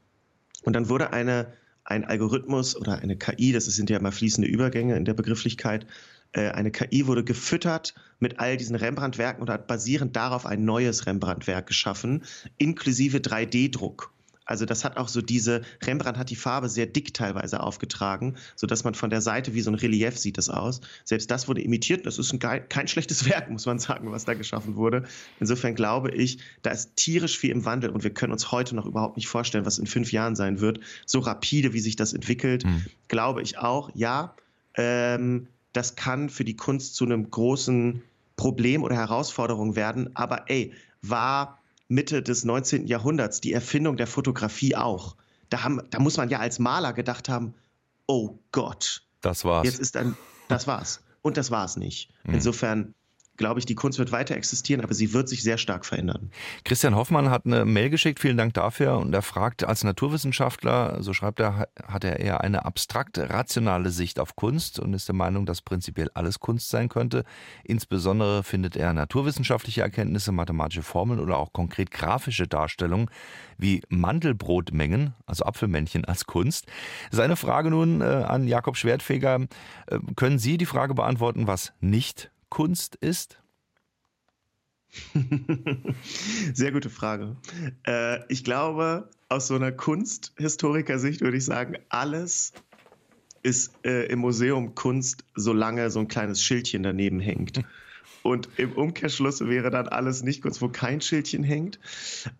Und dann wurde eine, ein Algorithmus oder eine KI, das sind ja immer fließende Übergänge in der Begrifflichkeit, äh, eine KI wurde gefüttert mit all diesen Rembrandt-Werken und hat basierend darauf ein neues Rembrandt-Werk geschaffen, inklusive 3D-Druck. Also das hat auch so diese, Rembrandt hat die Farbe sehr dick teilweise aufgetragen, sodass man von der Seite wie so ein Relief sieht das aus. Selbst das wurde imitiert. Das ist ein, kein schlechtes Werk, muss man sagen, was da geschaffen wurde. Insofern glaube ich, da ist tierisch viel im Wandel und wir können uns heute noch überhaupt nicht vorstellen, was in fünf Jahren sein wird. So rapide, wie sich das entwickelt, mhm. glaube ich auch, ja. Ähm, das kann für die Kunst zu einem großen Problem oder Herausforderung werden. Aber ey, war Mitte des 19. Jahrhunderts die Erfindung der Fotografie auch. Da, haben, da muss man ja als Maler gedacht haben, oh Gott. Das war's. Jetzt ist ein, das war's. Und das war's nicht. Mhm. Insofern glaube ich, die Kunst wird weiter existieren, aber sie wird sich sehr stark verändern. Christian Hoffmann hat eine Mail geschickt, vielen Dank dafür. Und er fragt, als Naturwissenschaftler, so schreibt er, hat er eher eine abstrakte, rationale Sicht auf Kunst und ist der Meinung, dass prinzipiell alles Kunst sein könnte. Insbesondere findet er naturwissenschaftliche Erkenntnisse, mathematische Formeln oder auch konkret grafische Darstellungen wie Mandelbrotmengen, also Apfelmännchen als Kunst. Seine Frage nun äh, an Jakob Schwertfeger, äh, können Sie die Frage beantworten, was nicht Kunst ist? Sehr gute Frage. Äh, ich glaube, aus so einer Kunsthistoriker-Sicht würde ich sagen, alles ist äh, im Museum Kunst, solange so ein kleines Schildchen daneben hängt. Und im Umkehrschluss wäre dann alles nicht Kunst, wo kein Schildchen hängt.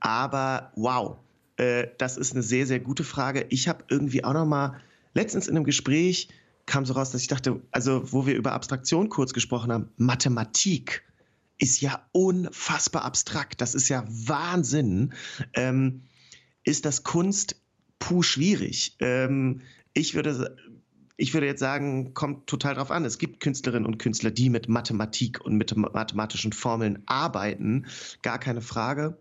Aber wow, äh, das ist eine sehr, sehr gute Frage. Ich habe irgendwie auch noch mal letztens in einem Gespräch kam so raus, dass ich dachte, also wo wir über Abstraktion kurz gesprochen haben, Mathematik ist ja unfassbar abstrakt. Das ist ja Wahnsinn. Ähm, ist das Kunst puh schwierig? Ähm, ich würde ich würde jetzt sagen, kommt total drauf an. Es gibt Künstlerinnen und Künstler, die mit Mathematik und mit mathematischen Formeln arbeiten, gar keine Frage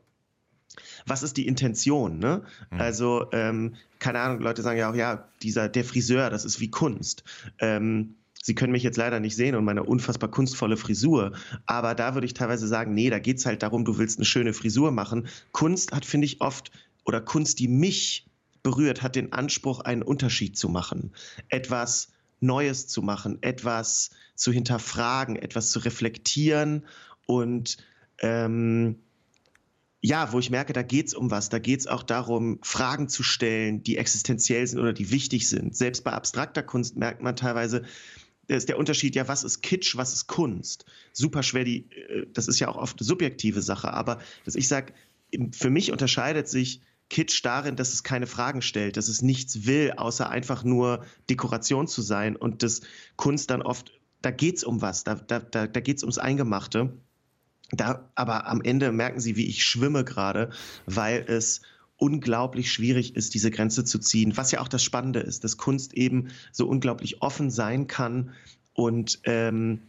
was ist die Intention? Ne? Mhm. Also, ähm, keine Ahnung, Leute sagen ja auch, ja, dieser, der Friseur, das ist wie Kunst. Ähm, Sie können mich jetzt leider nicht sehen und meine unfassbar kunstvolle Frisur, aber da würde ich teilweise sagen, nee, da geht es halt darum, du willst eine schöne Frisur machen. Kunst hat, finde ich, oft, oder Kunst, die mich berührt, hat den Anspruch, einen Unterschied zu machen. Etwas Neues zu machen, etwas zu hinterfragen, etwas zu reflektieren und ähm, ja, wo ich merke, da geht es um was. Da geht es auch darum, Fragen zu stellen, die existenziell sind oder die wichtig sind. Selbst bei abstrakter Kunst merkt man teilweise, da ist der Unterschied, ja, was ist Kitsch, was ist Kunst? Super schwer, die, äh, das ist ja auch oft eine subjektive Sache, aber dass ich sage, für mich unterscheidet sich Kitsch darin, dass es keine Fragen stellt, dass es nichts will, außer einfach nur Dekoration zu sein und das Kunst dann oft, da geht es um was, da, da, da, da geht es ums Eingemachte. Da, aber am Ende merken Sie, wie ich schwimme gerade, weil es unglaublich schwierig ist, diese Grenze zu ziehen. Was ja auch das Spannende ist, dass Kunst eben so unglaublich offen sein kann und ähm,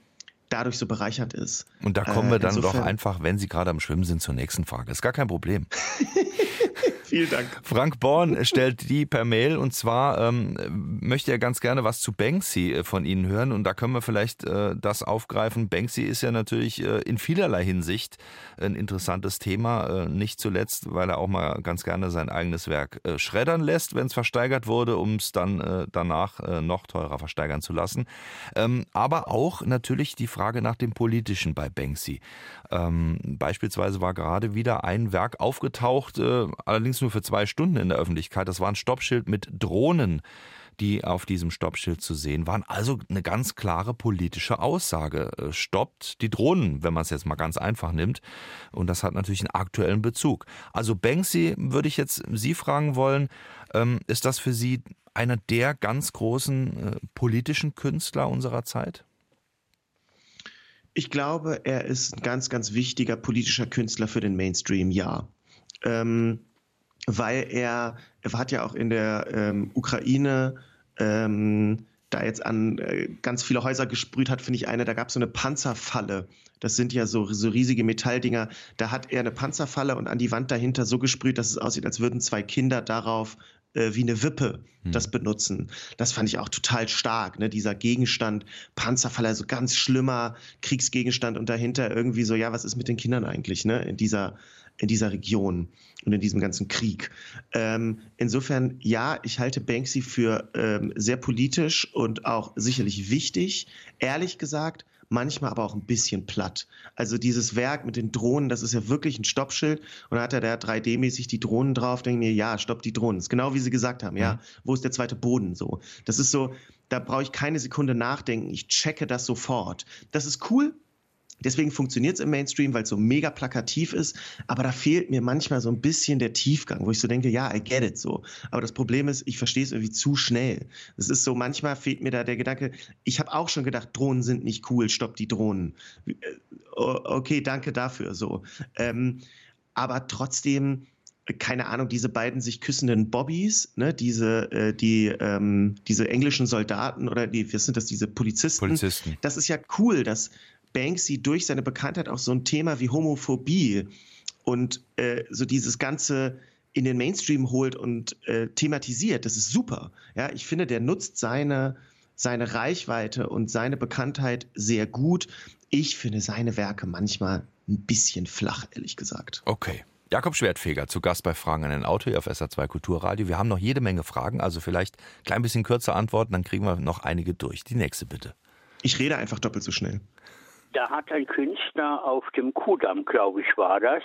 dadurch so bereichert ist. Und da kommen wir äh, dann doch einfach, wenn Sie gerade am Schwimmen sind, zur nächsten Frage. Ist gar kein Problem. Vielen Dank. Frank Born stellt die per Mail und zwar ähm, möchte er ganz gerne was zu Banksy äh, von Ihnen hören und da können wir vielleicht äh, das aufgreifen. Banksy ist ja natürlich äh, in vielerlei Hinsicht ein interessantes Thema, äh, nicht zuletzt, weil er auch mal ganz gerne sein eigenes Werk äh, schreddern lässt, wenn es versteigert wurde, um es dann äh, danach noch teurer versteigern zu lassen. Ähm, aber auch natürlich die Frage nach dem Politischen bei Banksy. Ähm, beispielsweise war gerade wieder ein Werk aufgetaucht, allerdings allerdings nur für zwei Stunden in der Öffentlichkeit. Das war ein Stoppschild mit Drohnen, die auf diesem Stoppschild zu sehen waren. Also eine ganz klare politische Aussage. Äh, stoppt die Drohnen, wenn man es jetzt mal ganz einfach nimmt. Und das hat natürlich einen aktuellen Bezug. Also Banksy würde ich jetzt Sie fragen wollen, ähm, ist das für Sie einer der ganz großen äh, politischen Künstler unserer Zeit? Ich glaube, er ist ein ganz, ganz wichtiger politischer Künstler für den Mainstream, ja. Ähm, weil er, er hat ja auch in der ähm, Ukraine ähm, da jetzt an äh, ganz viele Häuser gesprüht hat, finde ich eine, da gab es so eine Panzerfalle. Das sind ja so, so riesige Metalldinger. Da hat er eine Panzerfalle und an die Wand dahinter so gesprüht, dass es aussieht, als würden zwei Kinder darauf äh, wie eine Wippe hm. das benutzen. Das fand ich auch total stark, ne? dieser Gegenstand, Panzerfalle, so ganz schlimmer Kriegsgegenstand und dahinter irgendwie so, ja, was ist mit den Kindern eigentlich, ne? In dieser, in dieser Region und in diesem ganzen Krieg. Ähm, insofern, ja, ich halte Banksy für ähm, sehr politisch und auch sicherlich wichtig. Ehrlich gesagt, manchmal aber auch ein bisschen platt. Also dieses Werk mit den Drohnen, das ist ja wirklich ein Stoppschild und da hat er da 3D-mäßig die Drohnen drauf, denke mir, ja, stopp die Drohnen. Das ist genau wie Sie gesagt haben, ja, mhm. wo ist der zweite Boden so? Das ist so, da brauche ich keine Sekunde nachdenken, ich checke das sofort. Das ist cool, Deswegen funktioniert es im Mainstream, weil es so mega plakativ ist. Aber da fehlt mir manchmal so ein bisschen der Tiefgang, wo ich so denke, ja, I get it so. Aber das Problem ist, ich verstehe es irgendwie zu schnell. Es ist so, manchmal fehlt mir da der Gedanke, ich habe auch schon gedacht, Drohnen sind nicht cool, stopp die Drohnen. Äh, okay, danke dafür, so. Ähm, aber trotzdem, keine Ahnung, diese beiden sich küssenden Bobbys, ne, diese, äh, die, ähm, diese englischen Soldaten oder die, was sind das, diese Polizisten? Polizisten. Das ist ja cool, dass Banksy durch seine Bekanntheit auch so ein Thema wie Homophobie und äh, so dieses ganze in den Mainstream holt und äh, thematisiert. Das ist super. Ja, ich finde, der nutzt seine, seine Reichweite und seine Bekanntheit sehr gut. Ich finde seine Werke manchmal ein bisschen flach, ehrlich gesagt. Okay. Jakob Schwertfeger zu Gast bei Fragen an den Auto hier auf SA2 Kulturradio. Wir haben noch jede Menge Fragen, also vielleicht ein klein bisschen kürzer antworten, dann kriegen wir noch einige durch. Die nächste bitte. Ich rede einfach doppelt so schnell. Da hat ein Künstler auf dem Kudamm, glaube ich, war das,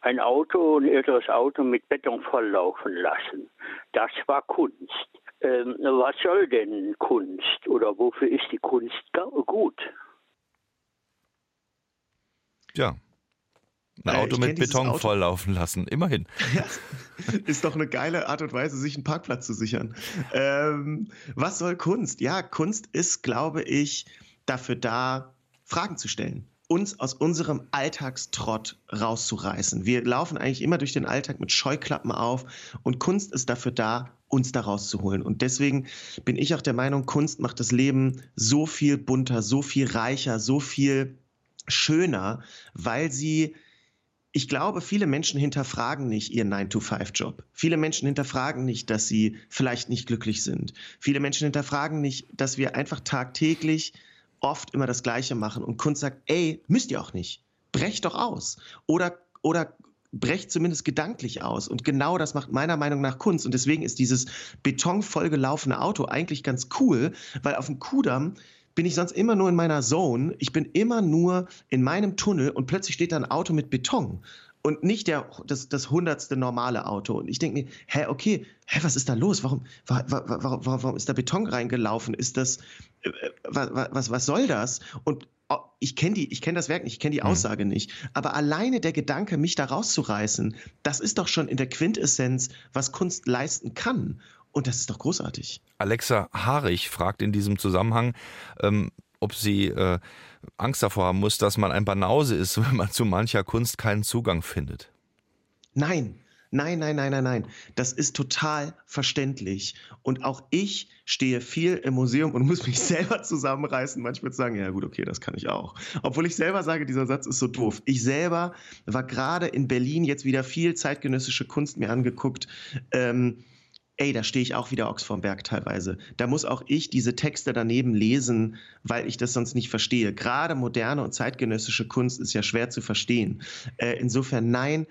ein Auto, ein älteres Auto mit Beton volllaufen lassen. Das war Kunst. Ähm, was soll denn Kunst oder wofür ist die Kunst gut? Ja, ein Auto mit Beton Auto. volllaufen lassen, immerhin. Ja, ist doch eine geile Art und Weise, sich einen Parkplatz zu sichern. Ähm, was soll Kunst? Ja, Kunst ist, glaube ich, dafür da, Fragen zu stellen uns aus unserem Alltagstrott rauszureißen. Wir laufen eigentlich immer durch den Alltag mit Scheuklappen auf und Kunst ist dafür da, uns da rauszuholen. Und deswegen bin ich auch der Meinung, Kunst macht das Leben so viel bunter, so viel reicher, so viel schöner, weil sie ich glaube, viele Menschen hinterfragen nicht ihren 9-to-5-Job. Viele Menschen hinterfragen nicht, dass sie vielleicht nicht glücklich sind. Viele Menschen hinterfragen nicht, dass wir einfach tagtäglich oft immer das Gleiche machen und Kunst sagt, ey, müsst ihr auch nicht. Brecht doch aus. Oder, oder brecht zumindest gedanklich aus. Und genau das macht meiner Meinung nach Kunst. Und deswegen ist dieses betonvollgelaufene Auto eigentlich ganz cool, weil auf dem Kudamm bin ich sonst immer nur in meiner Zone. Ich bin immer nur in meinem Tunnel und plötzlich steht da ein Auto mit Beton und nicht der, das, das hundertste normale Auto. Und ich denke mir, hä, okay, hä, was ist da los? Warum, warum, warum, warum ist da Beton reingelaufen? Ist das, äh, was, was, was soll das? Und oh, ich kenne die, ich kenne das Werk nicht, ich kenne die hm. Aussage mhm. nicht. Aber alleine der Gedanke, mich da rauszureißen, das ist doch schon in der Quintessenz, was Kunst leisten kann. Und das ist doch großartig. Alexa Haarig fragt in diesem Zusammenhang, ähm, ob sie äh, Angst davor haben muss, dass man ein Banause ist, wenn man zu mancher Kunst keinen Zugang findet. Nein, Nein, nein, nein, nein, nein. Das ist total verständlich. Und auch ich stehe viel im Museum und muss mich selber zusammenreißen, manchmal zu sagen, ja gut, okay, das kann ich auch. Obwohl ich selber sage, dieser Satz ist so doof. Ich selber war gerade in Berlin jetzt wieder viel zeitgenössische Kunst mir angeguckt. Ähm, ey, da stehe ich auch wieder Ochs vorm Berg teilweise. Da muss auch ich diese Texte daneben lesen, weil ich das sonst nicht verstehe. Gerade moderne und zeitgenössische Kunst ist ja schwer zu verstehen. Äh, insofern nein,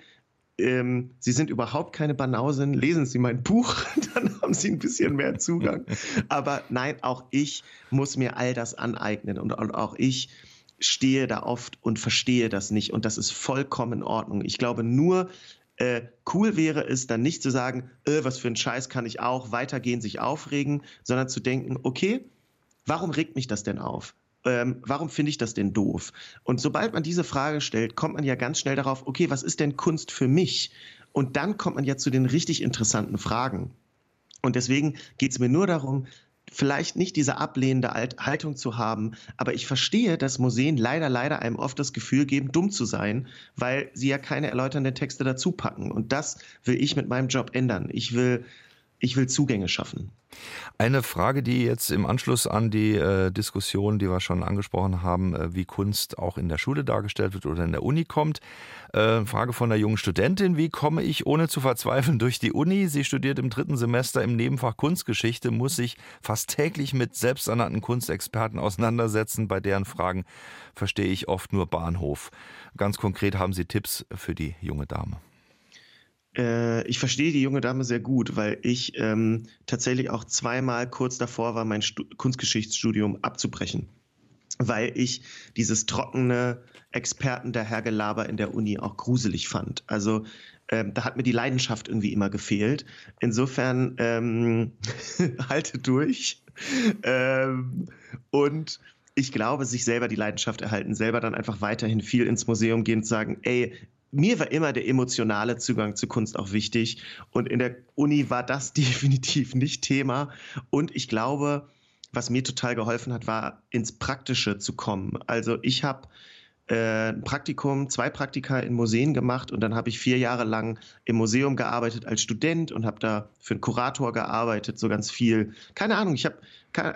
ähm, Sie sind überhaupt keine Banausen, lesen Sie mein Buch, dann haben Sie ein bisschen mehr Zugang. Aber nein, auch ich muss mir all das aneignen und auch ich stehe da oft und verstehe das nicht und das ist vollkommen in Ordnung. Ich glaube, nur äh, cool wäre es dann nicht zu sagen, äh, was für ein Scheiß kann ich auch, weitergehen, sich aufregen, sondern zu denken, okay, warum regt mich das denn auf? Ähm, warum finde ich das denn doof? Und sobald man diese Frage stellt, kommt man ja ganz schnell darauf, okay, was ist denn Kunst für mich? Und dann kommt man ja zu den richtig interessanten Fragen. Und deswegen geht es mir nur darum, vielleicht nicht diese ablehnende Haltung zu haben, aber ich verstehe, dass Museen leider, leider einem oft das Gefühl geben, dumm zu sein, weil sie ja keine erläuternden Texte dazu packen. Und das will ich mit meinem Job ändern. Ich will ich will Zugänge schaffen. Eine Frage, die jetzt im Anschluss an die äh, Diskussion, die wir schon angesprochen haben, äh, wie Kunst auch in der Schule dargestellt wird oder in der Uni kommt. Äh, Frage von einer jungen Studentin, wie komme ich ohne zu verzweifeln durch die Uni? Sie studiert im dritten Semester im Nebenfach Kunstgeschichte, muss sich fast täglich mit selbsternannten Kunstexperten auseinandersetzen. Bei deren Fragen verstehe ich oft nur Bahnhof. Ganz konkret haben Sie Tipps für die junge Dame. Äh, ich verstehe die junge Dame sehr gut, weil ich ähm, tatsächlich auch zweimal kurz davor war, mein Stu Kunstgeschichtsstudium abzubrechen. Weil ich dieses trockene Experten der Hergelaber in der Uni auch gruselig fand. Also ähm, da hat mir die Leidenschaft irgendwie immer gefehlt. Insofern ähm, halte durch. Ähm, und ich glaube, sich selber die Leidenschaft erhalten, selber dann einfach weiterhin viel ins Museum gehen und sagen, ey, mir war immer der emotionale Zugang zu Kunst auch wichtig. Und in der Uni war das definitiv nicht Thema. Und ich glaube, was mir total geholfen hat, war ins Praktische zu kommen. Also ich habe äh, ein Praktikum, zwei Praktika in Museen gemacht und dann habe ich vier Jahre lang im Museum gearbeitet als Student und habe da für einen Kurator gearbeitet, so ganz viel. Keine Ahnung, ich habe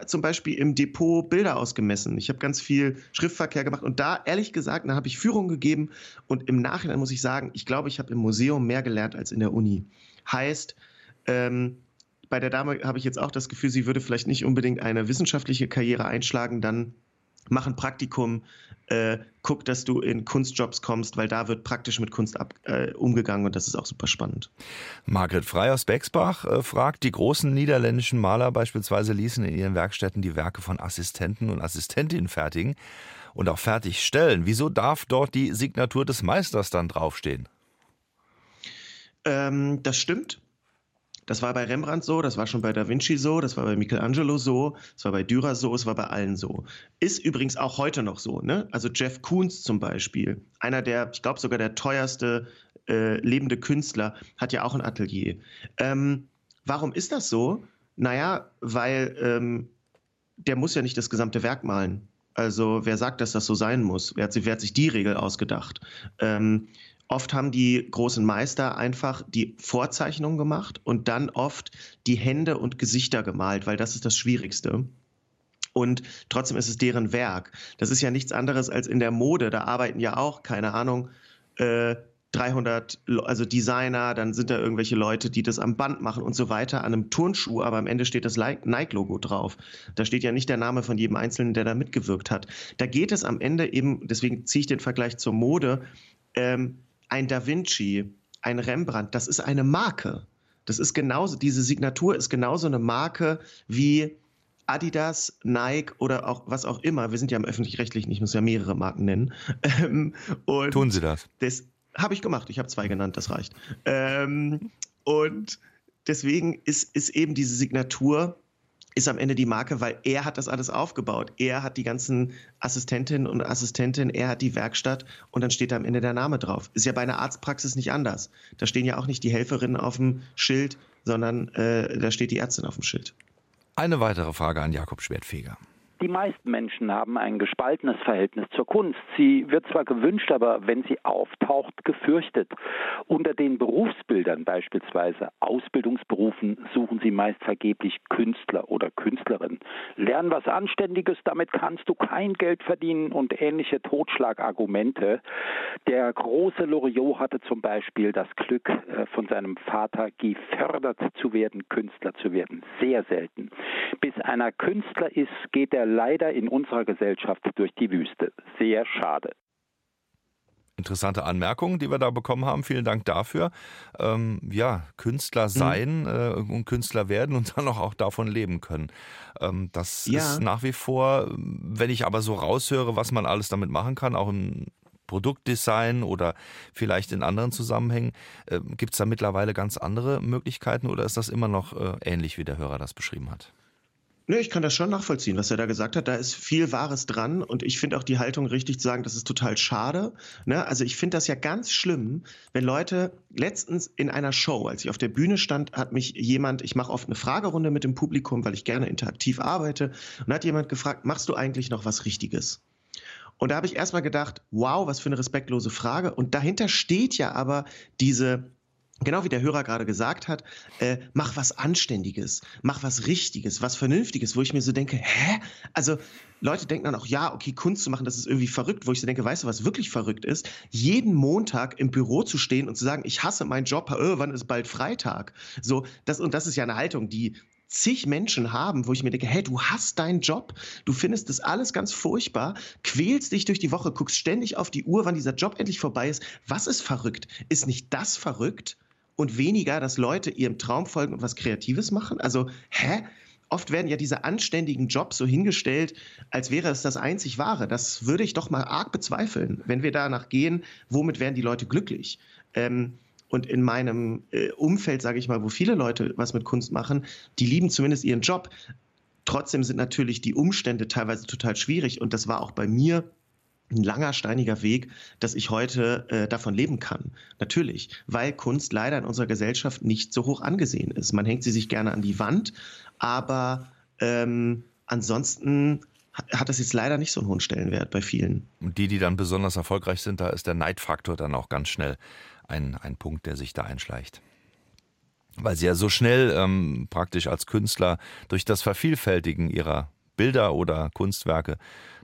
zum Beispiel im Depot Bilder ausgemessen. Ich habe ganz viel Schriftverkehr gemacht und da, ehrlich gesagt, da habe ich Führung gegeben und im Nachhinein muss ich sagen, ich glaube, ich habe im Museum mehr gelernt als in der Uni. Heißt, ähm, bei der Dame habe ich jetzt auch das Gefühl, sie würde vielleicht nicht unbedingt eine wissenschaftliche Karriere einschlagen, dann mach ein Praktikum, äh, guck, dass du in Kunstjobs kommst, weil da wird praktisch mit Kunst ab, äh, umgegangen und das ist auch super spannend. Margret Frey aus Bexbach äh, fragt, die großen niederländischen Maler beispielsweise ließen in ihren Werkstätten die Werke von Assistenten und Assistentinnen fertigen und auch fertigstellen. Wieso darf dort die Signatur des Meisters dann draufstehen? Ähm, das stimmt. Das war bei Rembrandt so, das war schon bei Da Vinci so, das war bei Michelangelo so, das war bei Dürer so, es war bei allen so. Ist übrigens auch heute noch so. Ne? Also Jeff Koons zum Beispiel, einer der, ich glaube sogar der teuerste äh, lebende Künstler, hat ja auch ein Atelier. Ähm, warum ist das so? Naja, weil ähm, der muss ja nicht das gesamte Werk malen. Also wer sagt, dass das so sein muss? Wer hat, wer hat sich die Regel ausgedacht? Ähm, Oft haben die großen Meister einfach die Vorzeichnung gemacht und dann oft die Hände und Gesichter gemalt, weil das ist das Schwierigste. Und trotzdem ist es deren Werk. Das ist ja nichts anderes als in der Mode. Da arbeiten ja auch, keine Ahnung, äh, 300, also Designer, dann sind da irgendwelche Leute, die das am Band machen und so weiter, an einem Turnschuh, aber am Ende steht das Nike-Logo drauf. Da steht ja nicht der Name von jedem Einzelnen, der da mitgewirkt hat. Da geht es am Ende eben, deswegen ziehe ich den Vergleich zur Mode, ähm, ein Da Vinci, ein Rembrandt, das ist eine Marke. Das ist genauso, diese Signatur ist genauso eine Marke wie Adidas, Nike oder auch was auch immer. Wir sind ja im öffentlich-rechtlichen, ich muss ja mehrere Marken nennen. Ähm, Tun Sie das? Das habe ich gemacht. Ich habe zwei genannt, das reicht. Ähm, und deswegen ist, ist eben diese Signatur ist am Ende die Marke, weil er hat das alles aufgebaut. Er hat die ganzen Assistentinnen und Assistenten, er hat die Werkstatt und dann steht da am Ende der Name drauf. Ist ja bei einer Arztpraxis nicht anders. Da stehen ja auch nicht die Helferinnen auf dem Schild, sondern äh, da steht die Ärztin auf dem Schild. Eine weitere Frage an Jakob Schwertfeger. Die meisten Menschen haben ein gespaltenes Verhältnis zur Kunst. Sie wird zwar gewünscht, aber wenn sie auftaucht, gefürchtet. Unter den Berufsbildern, beispielsweise Ausbildungsberufen, suchen sie meist vergeblich Künstler oder Künstlerinnen. Lern was Anständiges, damit kannst du kein Geld verdienen und ähnliche Totschlagargumente. Der große Loriot hatte zum Beispiel das Glück, äh, von seinem Vater gefördert zu werden, Künstler zu werden. Sehr selten. Bis einer Künstler ist, geht er leider in unserer Gesellschaft durch die Wüste. Sehr schade. Interessante Anmerkungen, die wir da bekommen haben. Vielen Dank dafür. Ähm, ja, Künstler mhm. sein mhm. äh, und Künstler werden und dann auch, auch davon leben können. Ähm, das ja. ist nach wie vor, wenn ich aber so raushöre, was man alles damit machen kann, auch im Produktdesign oder vielleicht in anderen Zusammenhängen, äh, gibt es da mittlerweile ganz andere Möglichkeiten oder ist das immer noch äh, ähnlich, wie der Hörer das beschrieben hat? Ne, ich kann das schon nachvollziehen, was er da gesagt hat. Da ist viel Wahres dran und ich finde auch die Haltung richtig zu sagen, das ist total schade. Ne? Also ich finde das ja ganz schlimm, wenn Leute letztens in einer Show, als ich auf der Bühne stand, hat mich jemand, ich mache oft eine Fragerunde mit dem Publikum, weil ich gerne interaktiv arbeite, und hat jemand gefragt, machst du eigentlich noch was Richtiges? Und da habe ich erstmal gedacht, wow, was für eine respektlose Frage. Und dahinter steht ja aber diese Genau wie der Hörer gerade gesagt hat, äh, mach was Anständiges, mach was Richtiges, was Vernünftiges, wo ich mir so denke, hä? Also Leute denken dann auch, ja, okay, Kunst zu machen, das ist irgendwie verrückt, wo ich so denke, weißt du, was wirklich verrückt ist? Jeden Montag im Büro zu stehen und zu sagen, ich hasse meinen Job, äh, wann ist bald Freitag? So, das, und das ist ja eine Haltung, die zig Menschen haben, wo ich mir denke, hey, du hast deinen Job, du findest das alles ganz furchtbar, quälst dich durch die Woche, guckst ständig auf die Uhr, wann dieser Job endlich vorbei ist. Was ist verrückt? Ist nicht das verrückt? Und weniger, dass Leute ihrem Traum folgen und was Kreatives machen? Also, hä? Oft werden ja diese anständigen Jobs so hingestellt, als wäre es das einzig Wahre. Das würde ich doch mal arg bezweifeln, wenn wir danach gehen, womit werden die Leute glücklich? Ähm, und in meinem äh, Umfeld, sage ich mal, wo viele Leute was mit Kunst machen, die lieben zumindest ihren Job. Trotzdem sind natürlich die Umstände teilweise total schwierig und das war auch bei mir ein langer, steiniger Weg, dass ich heute äh, davon leben kann. Natürlich, weil Kunst leider in unserer Gesellschaft nicht so hoch angesehen ist. Man hängt sie sich gerne an die Wand, aber ähm, ansonsten hat das jetzt leider nicht so einen hohen Stellenwert bei vielen. Und die, die dann besonders erfolgreich sind, da ist der Neidfaktor dann auch ganz schnell ein, ein Punkt, der sich da einschleicht. Weil sie ja so schnell ähm, praktisch als Künstler durch das Vervielfältigen ihrer Bilder oder Kunstwerke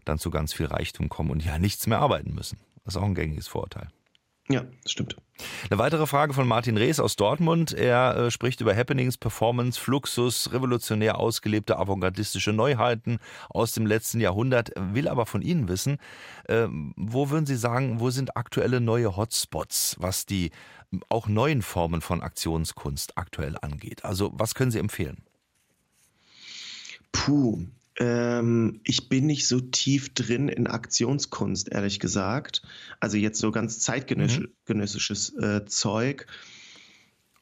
dann zu ganz viel Reichtum kommen und ja nichts mehr arbeiten müssen. Das ist auch ein gängiges Vorurteil. Ja, das stimmt. Eine weitere Frage von Martin Rees aus Dortmund. Er äh, spricht über Happenings, Performance, Fluxus, revolutionär ausgelebte avantgardistische Neuheiten aus dem letzten Jahrhundert, will aber von Ihnen wissen, äh, wo würden Sie sagen, wo sind aktuelle neue Hotspots, was die auch neuen Formen von Aktionskunst aktuell angeht? Also was können Sie empfehlen? Puh, ähm, ich bin nicht so tief drin in Aktionskunst, ehrlich gesagt. Also jetzt so ganz zeitgenössisches mhm. äh, Zeug.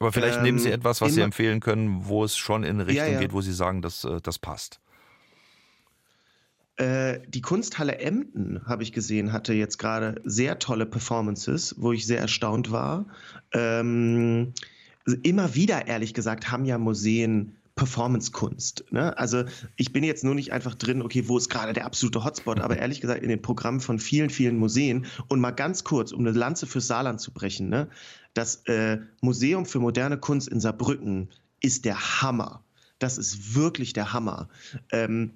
Aber vielleicht ähm, nehmen Sie ähm, etwas, was Sie empfehlen können, wo es schon in Richtung ja, ja. geht, wo Sie sagen, dass äh, das passt. Äh, die Kunsthalle Emden, habe ich gesehen, hatte jetzt gerade sehr tolle Performances, wo ich sehr erstaunt war. Ähm, immer wieder, ehrlich gesagt, haben ja Museen Performance-Kunst. Ne? Also ich bin jetzt nur nicht einfach drin, okay, wo ist gerade der absolute Hotspot, aber ehrlich gesagt in den Programmen von vielen, vielen Museen und mal ganz kurz, um eine Lanze für Saarland zu brechen, ne? das äh, Museum für moderne Kunst in Saarbrücken ist der Hammer. Das ist wirklich der Hammer. Ähm,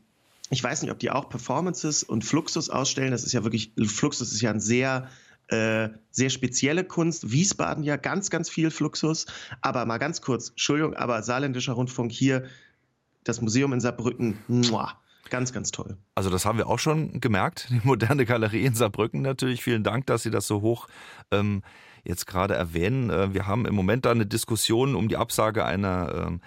ich weiß nicht, ob die auch Performances und Fluxus ausstellen. Das ist ja wirklich, Fluxus ist ja ein sehr äh, sehr spezielle Kunst. Wiesbaden ja ganz, ganz viel Fluxus. Aber mal ganz kurz, Entschuldigung, aber Saarländischer Rundfunk hier, das Museum in Saarbrücken, muah, ganz, ganz toll. Also das haben wir auch schon gemerkt, die moderne Galerie in Saarbrücken natürlich. Vielen Dank, dass Sie das so hoch ähm, jetzt gerade erwähnen. Äh, wir haben im Moment da eine Diskussion um die Absage einer ähm,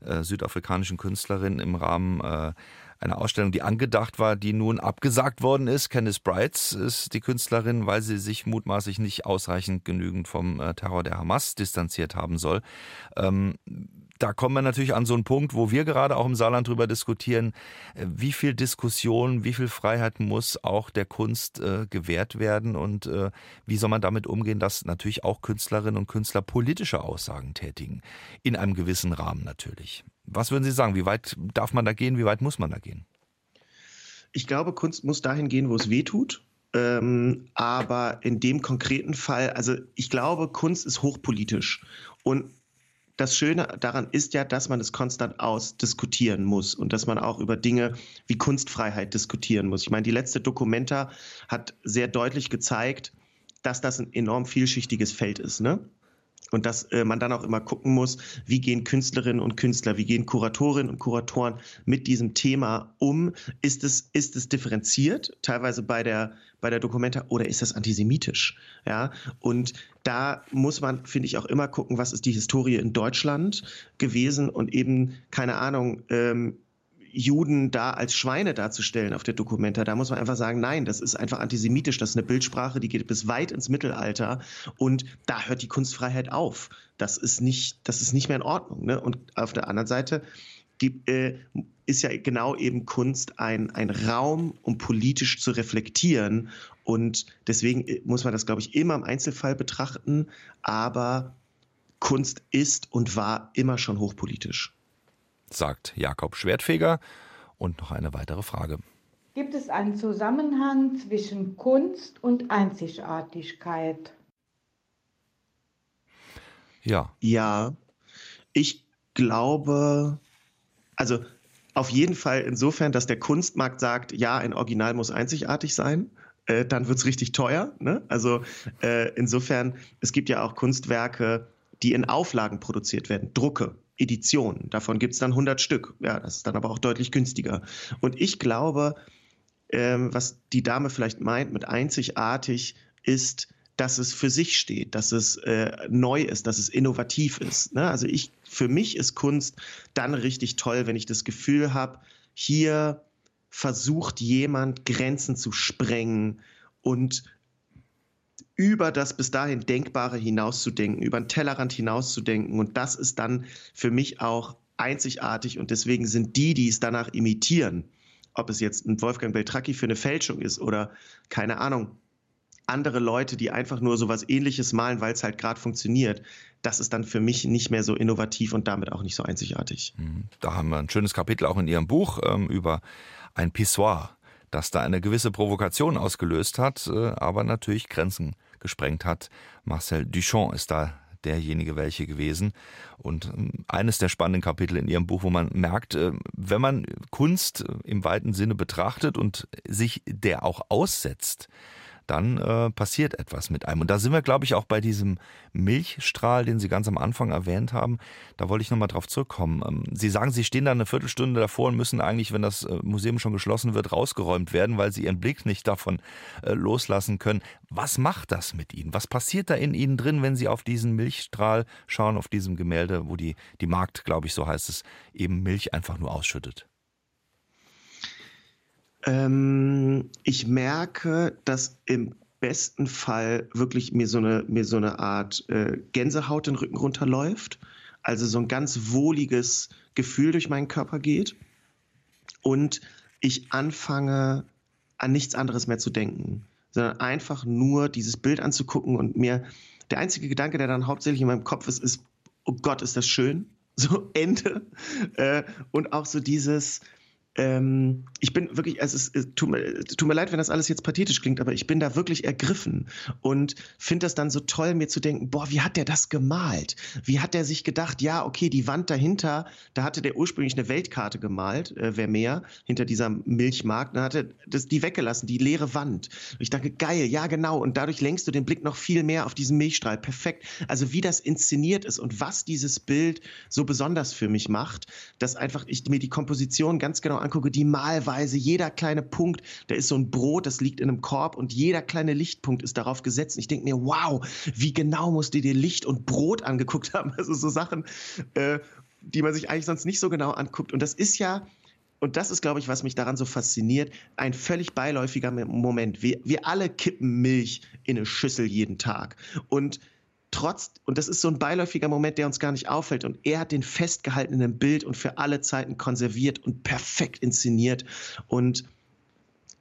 äh, südafrikanischen Künstlerin im Rahmen äh, eine Ausstellung, die angedacht war, die nun abgesagt worden ist. Candice Brights ist die Künstlerin, weil sie sich mutmaßlich nicht ausreichend genügend vom äh, Terror der Hamas distanziert haben soll. Ähm, da kommen wir natürlich an so einen Punkt, wo wir gerade auch im Saarland drüber diskutieren, äh, wie viel Diskussion, wie viel Freiheit muss auch der Kunst äh, gewährt werden und äh, wie soll man damit umgehen, dass natürlich auch Künstlerinnen und Künstler politische Aussagen tätigen. In einem gewissen Rahmen natürlich. Was würden Sie sagen? Wie weit darf man da gehen? Wie weit muss man da gehen? Ich glaube, Kunst muss dahin gehen, wo es weh tut. Ähm, aber in dem konkreten Fall, also ich glaube, Kunst ist hochpolitisch. Und das Schöne daran ist ja, dass man es konstant ausdiskutieren muss und dass man auch über Dinge wie Kunstfreiheit diskutieren muss. Ich meine, die letzte Dokumenta hat sehr deutlich gezeigt, dass das ein enorm vielschichtiges Feld ist. Ne? Und dass äh, man dann auch immer gucken muss, wie gehen Künstlerinnen und Künstler, wie gehen Kuratorinnen und Kuratoren mit diesem Thema um? Ist es, ist es differenziert, teilweise bei der, bei der Dokumenta, oder ist das antisemitisch? Ja, und da muss man, finde ich, auch immer gucken, was ist die Historie in Deutschland gewesen und eben, keine Ahnung, ähm, Juden da als Schweine darzustellen auf der Dokumenta. Da muss man einfach sagen, nein, das ist einfach antisemitisch. Das ist eine Bildsprache, die geht bis weit ins Mittelalter und da hört die Kunstfreiheit auf. Das ist nicht, das ist nicht mehr in Ordnung. Ne? Und auf der anderen Seite gibt, äh, ist ja genau eben Kunst ein, ein Raum, um politisch zu reflektieren. Und deswegen äh, muss man das, glaube ich, immer im Einzelfall betrachten. Aber Kunst ist und war immer schon hochpolitisch sagt Jakob Schwertfeger. Und noch eine weitere Frage. Gibt es einen Zusammenhang zwischen Kunst und Einzigartigkeit? Ja. Ja, ich glaube, also auf jeden Fall insofern, dass der Kunstmarkt sagt, ja, ein Original muss einzigartig sein. Äh, dann wird es richtig teuer. Ne? Also äh, insofern, es gibt ja auch Kunstwerke, die in Auflagen produziert werden, Drucke. Edition. Davon gibt es dann 100 Stück. Ja, das ist dann aber auch deutlich günstiger. Und ich glaube, ähm, was die Dame vielleicht meint mit einzigartig, ist, dass es für sich steht, dass es äh, neu ist, dass es innovativ ist. Ne? Also ich, für mich ist Kunst dann richtig toll, wenn ich das Gefühl habe, hier versucht jemand Grenzen zu sprengen und über das bis dahin Denkbare hinauszudenken, über den Tellerrand hinauszudenken. Und das ist dann für mich auch einzigartig und deswegen sind die, die es danach imitieren, ob es jetzt ein Wolfgang Beltracchi für eine Fälschung ist oder keine Ahnung, andere Leute, die einfach nur so was ähnliches malen, weil es halt gerade funktioniert, das ist dann für mich nicht mehr so innovativ und damit auch nicht so einzigartig. Mhm. Da haben wir ein schönes Kapitel auch in Ihrem Buch ähm, über ein Pissoir, das da eine gewisse Provokation ausgelöst hat, äh, aber natürlich Grenzen gesprengt hat. Marcel Duchamp ist da derjenige welche gewesen. Und ähm, eines der spannenden Kapitel in Ihrem Buch, wo man merkt, äh, wenn man Kunst im weiten Sinne betrachtet und sich der auch aussetzt, dann äh, passiert etwas mit einem. Und da sind wir, glaube ich, auch bei diesem Milchstrahl, den Sie ganz am Anfang erwähnt haben. Da wollte ich nochmal drauf zurückkommen. Ähm, Sie sagen, Sie stehen da eine Viertelstunde davor und müssen eigentlich, wenn das äh, Museum schon geschlossen wird, rausgeräumt werden, weil Sie Ihren Blick nicht davon äh, loslassen können. Was macht das mit Ihnen? Was passiert da in Ihnen drin, wenn Sie auf diesen Milchstrahl schauen, auf diesem Gemälde, wo die, die Markt, glaube ich, so heißt es, eben Milch einfach nur ausschüttet? Ähm, ich merke, dass im besten Fall wirklich mir so eine, mir so eine Art äh, Gänsehaut den Rücken runterläuft. Also so ein ganz wohliges Gefühl durch meinen Körper geht. Und ich anfange an nichts anderes mehr zu denken, sondern einfach nur dieses Bild anzugucken und mir der einzige Gedanke, der dann hauptsächlich in meinem Kopf ist, ist, oh Gott, ist das schön. So Ende. Äh, und auch so dieses, ähm, ich bin wirklich, also es, es tut, mir, tut, mir, leid, wenn das alles jetzt pathetisch klingt, aber ich bin da wirklich ergriffen und finde das dann so toll, mir zu denken, boah, wie hat der das gemalt? Wie hat der sich gedacht, ja, okay, die Wand dahinter, da hatte der ursprünglich eine Weltkarte gemalt, äh, wer mehr, hinter dieser Milchmarkt, dann hat er das, die weggelassen, die leere Wand. Und ich dachte, geil, ja, genau, und dadurch lenkst du den Blick noch viel mehr auf diesen Milchstrahl, perfekt. Also wie das inszeniert ist und was dieses Bild so besonders für mich macht, dass einfach ich mir die Komposition ganz genau angucke, die Malweise, jeder kleine Punkt, da ist so ein Brot, das liegt in einem Korb und jeder kleine Lichtpunkt ist darauf gesetzt. ich denke mir, wow, wie genau musst du dir Licht und Brot angeguckt haben? Also so Sachen, äh, die man sich eigentlich sonst nicht so genau anguckt. Und das ist ja, und das ist, glaube ich, was mich daran so fasziniert, ein völlig beiläufiger Moment. Wir, wir alle kippen Milch in eine Schüssel jeden Tag. Und trotz, und das ist so ein beiläufiger Moment, der uns gar nicht auffällt. Und er hat den festgehaltenen Bild und für alle Zeiten konserviert und perfekt inszeniert. Und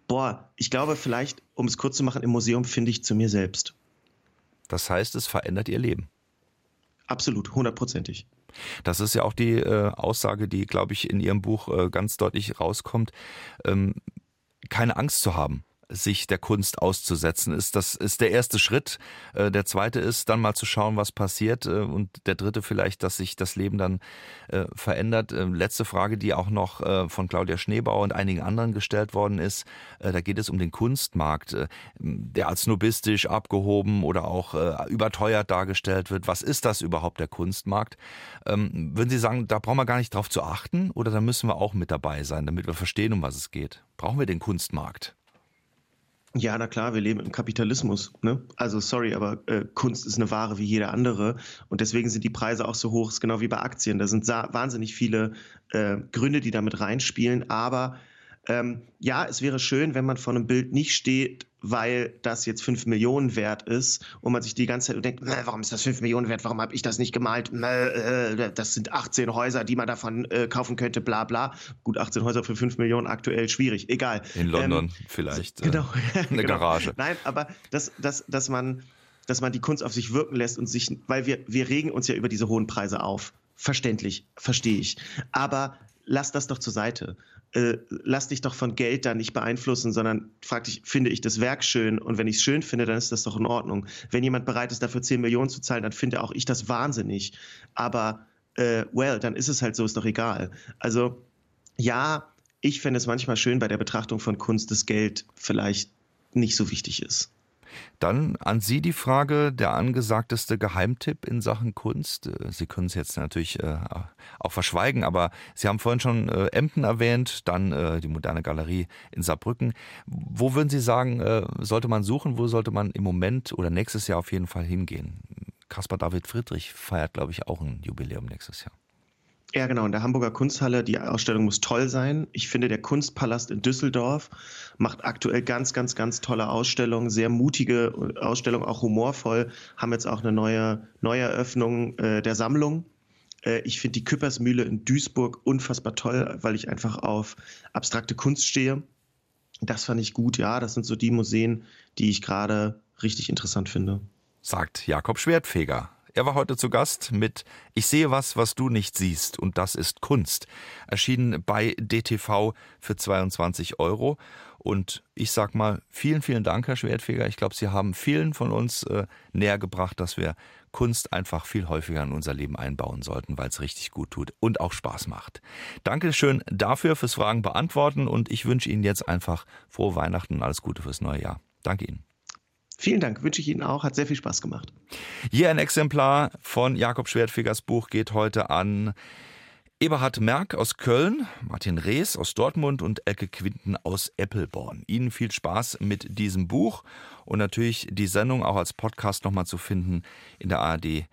boah, ich glaube vielleicht, um es kurz zu machen, im Museum finde ich zu mir selbst. Das heißt, es verändert ihr Leben. Absolut, hundertprozentig. Das ist ja auch die äh, Aussage, die, glaube ich, in Ihrem Buch äh, ganz deutlich rauskommt. Ähm, keine Angst zu haben sich der Kunst auszusetzen ist. Das ist der erste Schritt. Äh, der zweite ist dann mal zu schauen, was passiert. Äh, und der dritte vielleicht, dass sich das Leben dann äh, verändert. Letzte Frage, die auch noch von Claudia Schneebauer und einigen anderen gestellt worden ist. Da geht es um den Kunstmarkt, der als snobistisch abgehoben oder auch überteuert dargestellt wird. Was ist das überhaupt, der Kunstmarkt? Ähm, würden Sie sagen, da brauchen wir gar nicht drauf zu achten oder da müssen wir auch mit dabei sein, damit wir verstehen, um was es geht? Brauchen wir den Kunstmarkt? Ja, na klar, wir leben im Kapitalismus. Ne? Also sorry, aber äh, Kunst ist eine Ware wie jede andere und deswegen sind die Preise auch so hoch. ist genau wie bei Aktien. Da sind wahnsinnig viele äh, Gründe, die damit reinspielen. Aber ähm, ja, es wäre schön, wenn man vor einem Bild nicht steht, weil das jetzt 5 Millionen wert ist und man sich die ganze Zeit denkt, warum ist das 5 Millionen wert, warum habe ich das nicht gemalt, äh, das sind 18 Häuser, die man davon äh, kaufen könnte, bla bla. Gut, 18 Häuser für 5 Millionen aktuell schwierig, egal. In London ähm, vielleicht. Genau. Äh, eine genau. Garage. Nein, aber dass, dass, dass, man, dass man die Kunst auf sich wirken lässt und sich, weil wir, wir regen uns ja über diese hohen Preise auf. Verständlich, verstehe ich. Aber lass das doch zur Seite äh, lass dich doch von Geld da nicht beeinflussen, sondern frag dich, finde ich das Werk schön? Und wenn ich es schön finde, dann ist das doch in Ordnung. Wenn jemand bereit ist, dafür 10 Millionen zu zahlen, dann finde auch ich das wahnsinnig. Aber, äh, well, dann ist es halt so, ist doch egal. Also, ja, ich fände es manchmal schön bei der Betrachtung von Kunst, dass Geld vielleicht nicht so wichtig ist. Dann an Sie die Frage, der angesagteste Geheimtipp in Sachen Kunst. Äh, Sie können es jetzt natürlich äh, auch verschweigen, aber Sie haben vorhin schon äh, Emden erwähnt, dann die moderne Galerie in Saarbrücken. Wo würden Sie sagen, sollte man suchen? Wo sollte man im Moment oder nächstes Jahr auf jeden Fall hingehen? Caspar David Friedrich feiert, glaube ich, auch ein Jubiläum nächstes Jahr. Ja, genau, in der Hamburger Kunsthalle. Die Ausstellung muss toll sein. Ich finde, der Kunstpalast in Düsseldorf macht aktuell ganz, ganz, ganz tolle Ausstellungen, sehr mutige Ausstellungen, auch humorvoll. Haben jetzt auch eine neue Neueröffnung äh, der Sammlung Äh, ich finde die Küppersmühle in Duisburg unfassbar toll, weil ich einfach auf abstrakte Kunst stehe. Das fand ich gut, ja. Das sind so die Museen, die ich gerade richtig interessant finde. Sagt Jakob Schwertfeger. Er war heute zu Gast mit Ich sehe was, was du nicht siehst, und das ist Kunst. Erschienen bei DTV für 22 Euro. Und ich sag mal, vielen, vielen Dank, Herr Schwertfeger. Ich glaube, Sie haben vielen von uns äh, näher gebracht, dass wir Kunst einfach viel häufiger in unser Leben einbauen sollten, weil es richtig gut tut und auch Spaß macht. Dankeschön dafür fürs Fragen beantworten und ich wünsche Ihnen jetzt einfach frohe Weihnachten und alles Gute fürs neue Jahr. Danke Ihnen. Vielen Dank, wünsche ich Ihnen auch. Hat sehr viel Spaß gemacht. Hier ein Exemplar von Jakob Schwertfegers Buch geht heute an Eberhard Merck aus Köln, Martin Rees aus Dortmund und Elke Quinten aus Eppelborn. Ihnen viel Spaß mit diesem Buch und natürlich die Sendung auch als Podcast nochmal zu finden in der ARD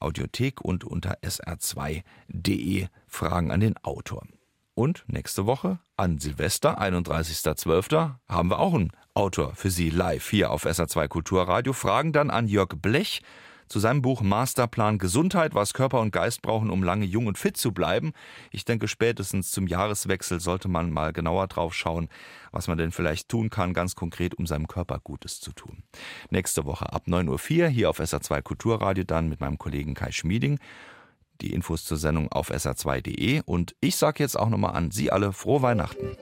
Audiothek und unter sr2.de Fragen an den Autor. Und nächste Woche an Silvester, 31.12., haben wir auch einen Autor für Sie live hier auf SR2 Kulturradio. Fragen dann an Jörg Blech zu seinem Buch Masterplan Gesundheit, was Körper und Geist brauchen, um lange jung und fit zu bleiben. Ich denke, spätestens zum Jahreswechsel sollte man mal genauer drauf schauen, was man denn vielleicht tun kann, ganz konkret, um seinem Körper Gutes zu tun. Nächste Woche ab 9.04 Uhr hier auf SA2 Kulturradio dann mit meinem Kollegen Kai Schmieding. Die Infos zur Sendung auf sr2.de und ich sage jetzt auch nochmal an Sie alle frohe Weihnachten.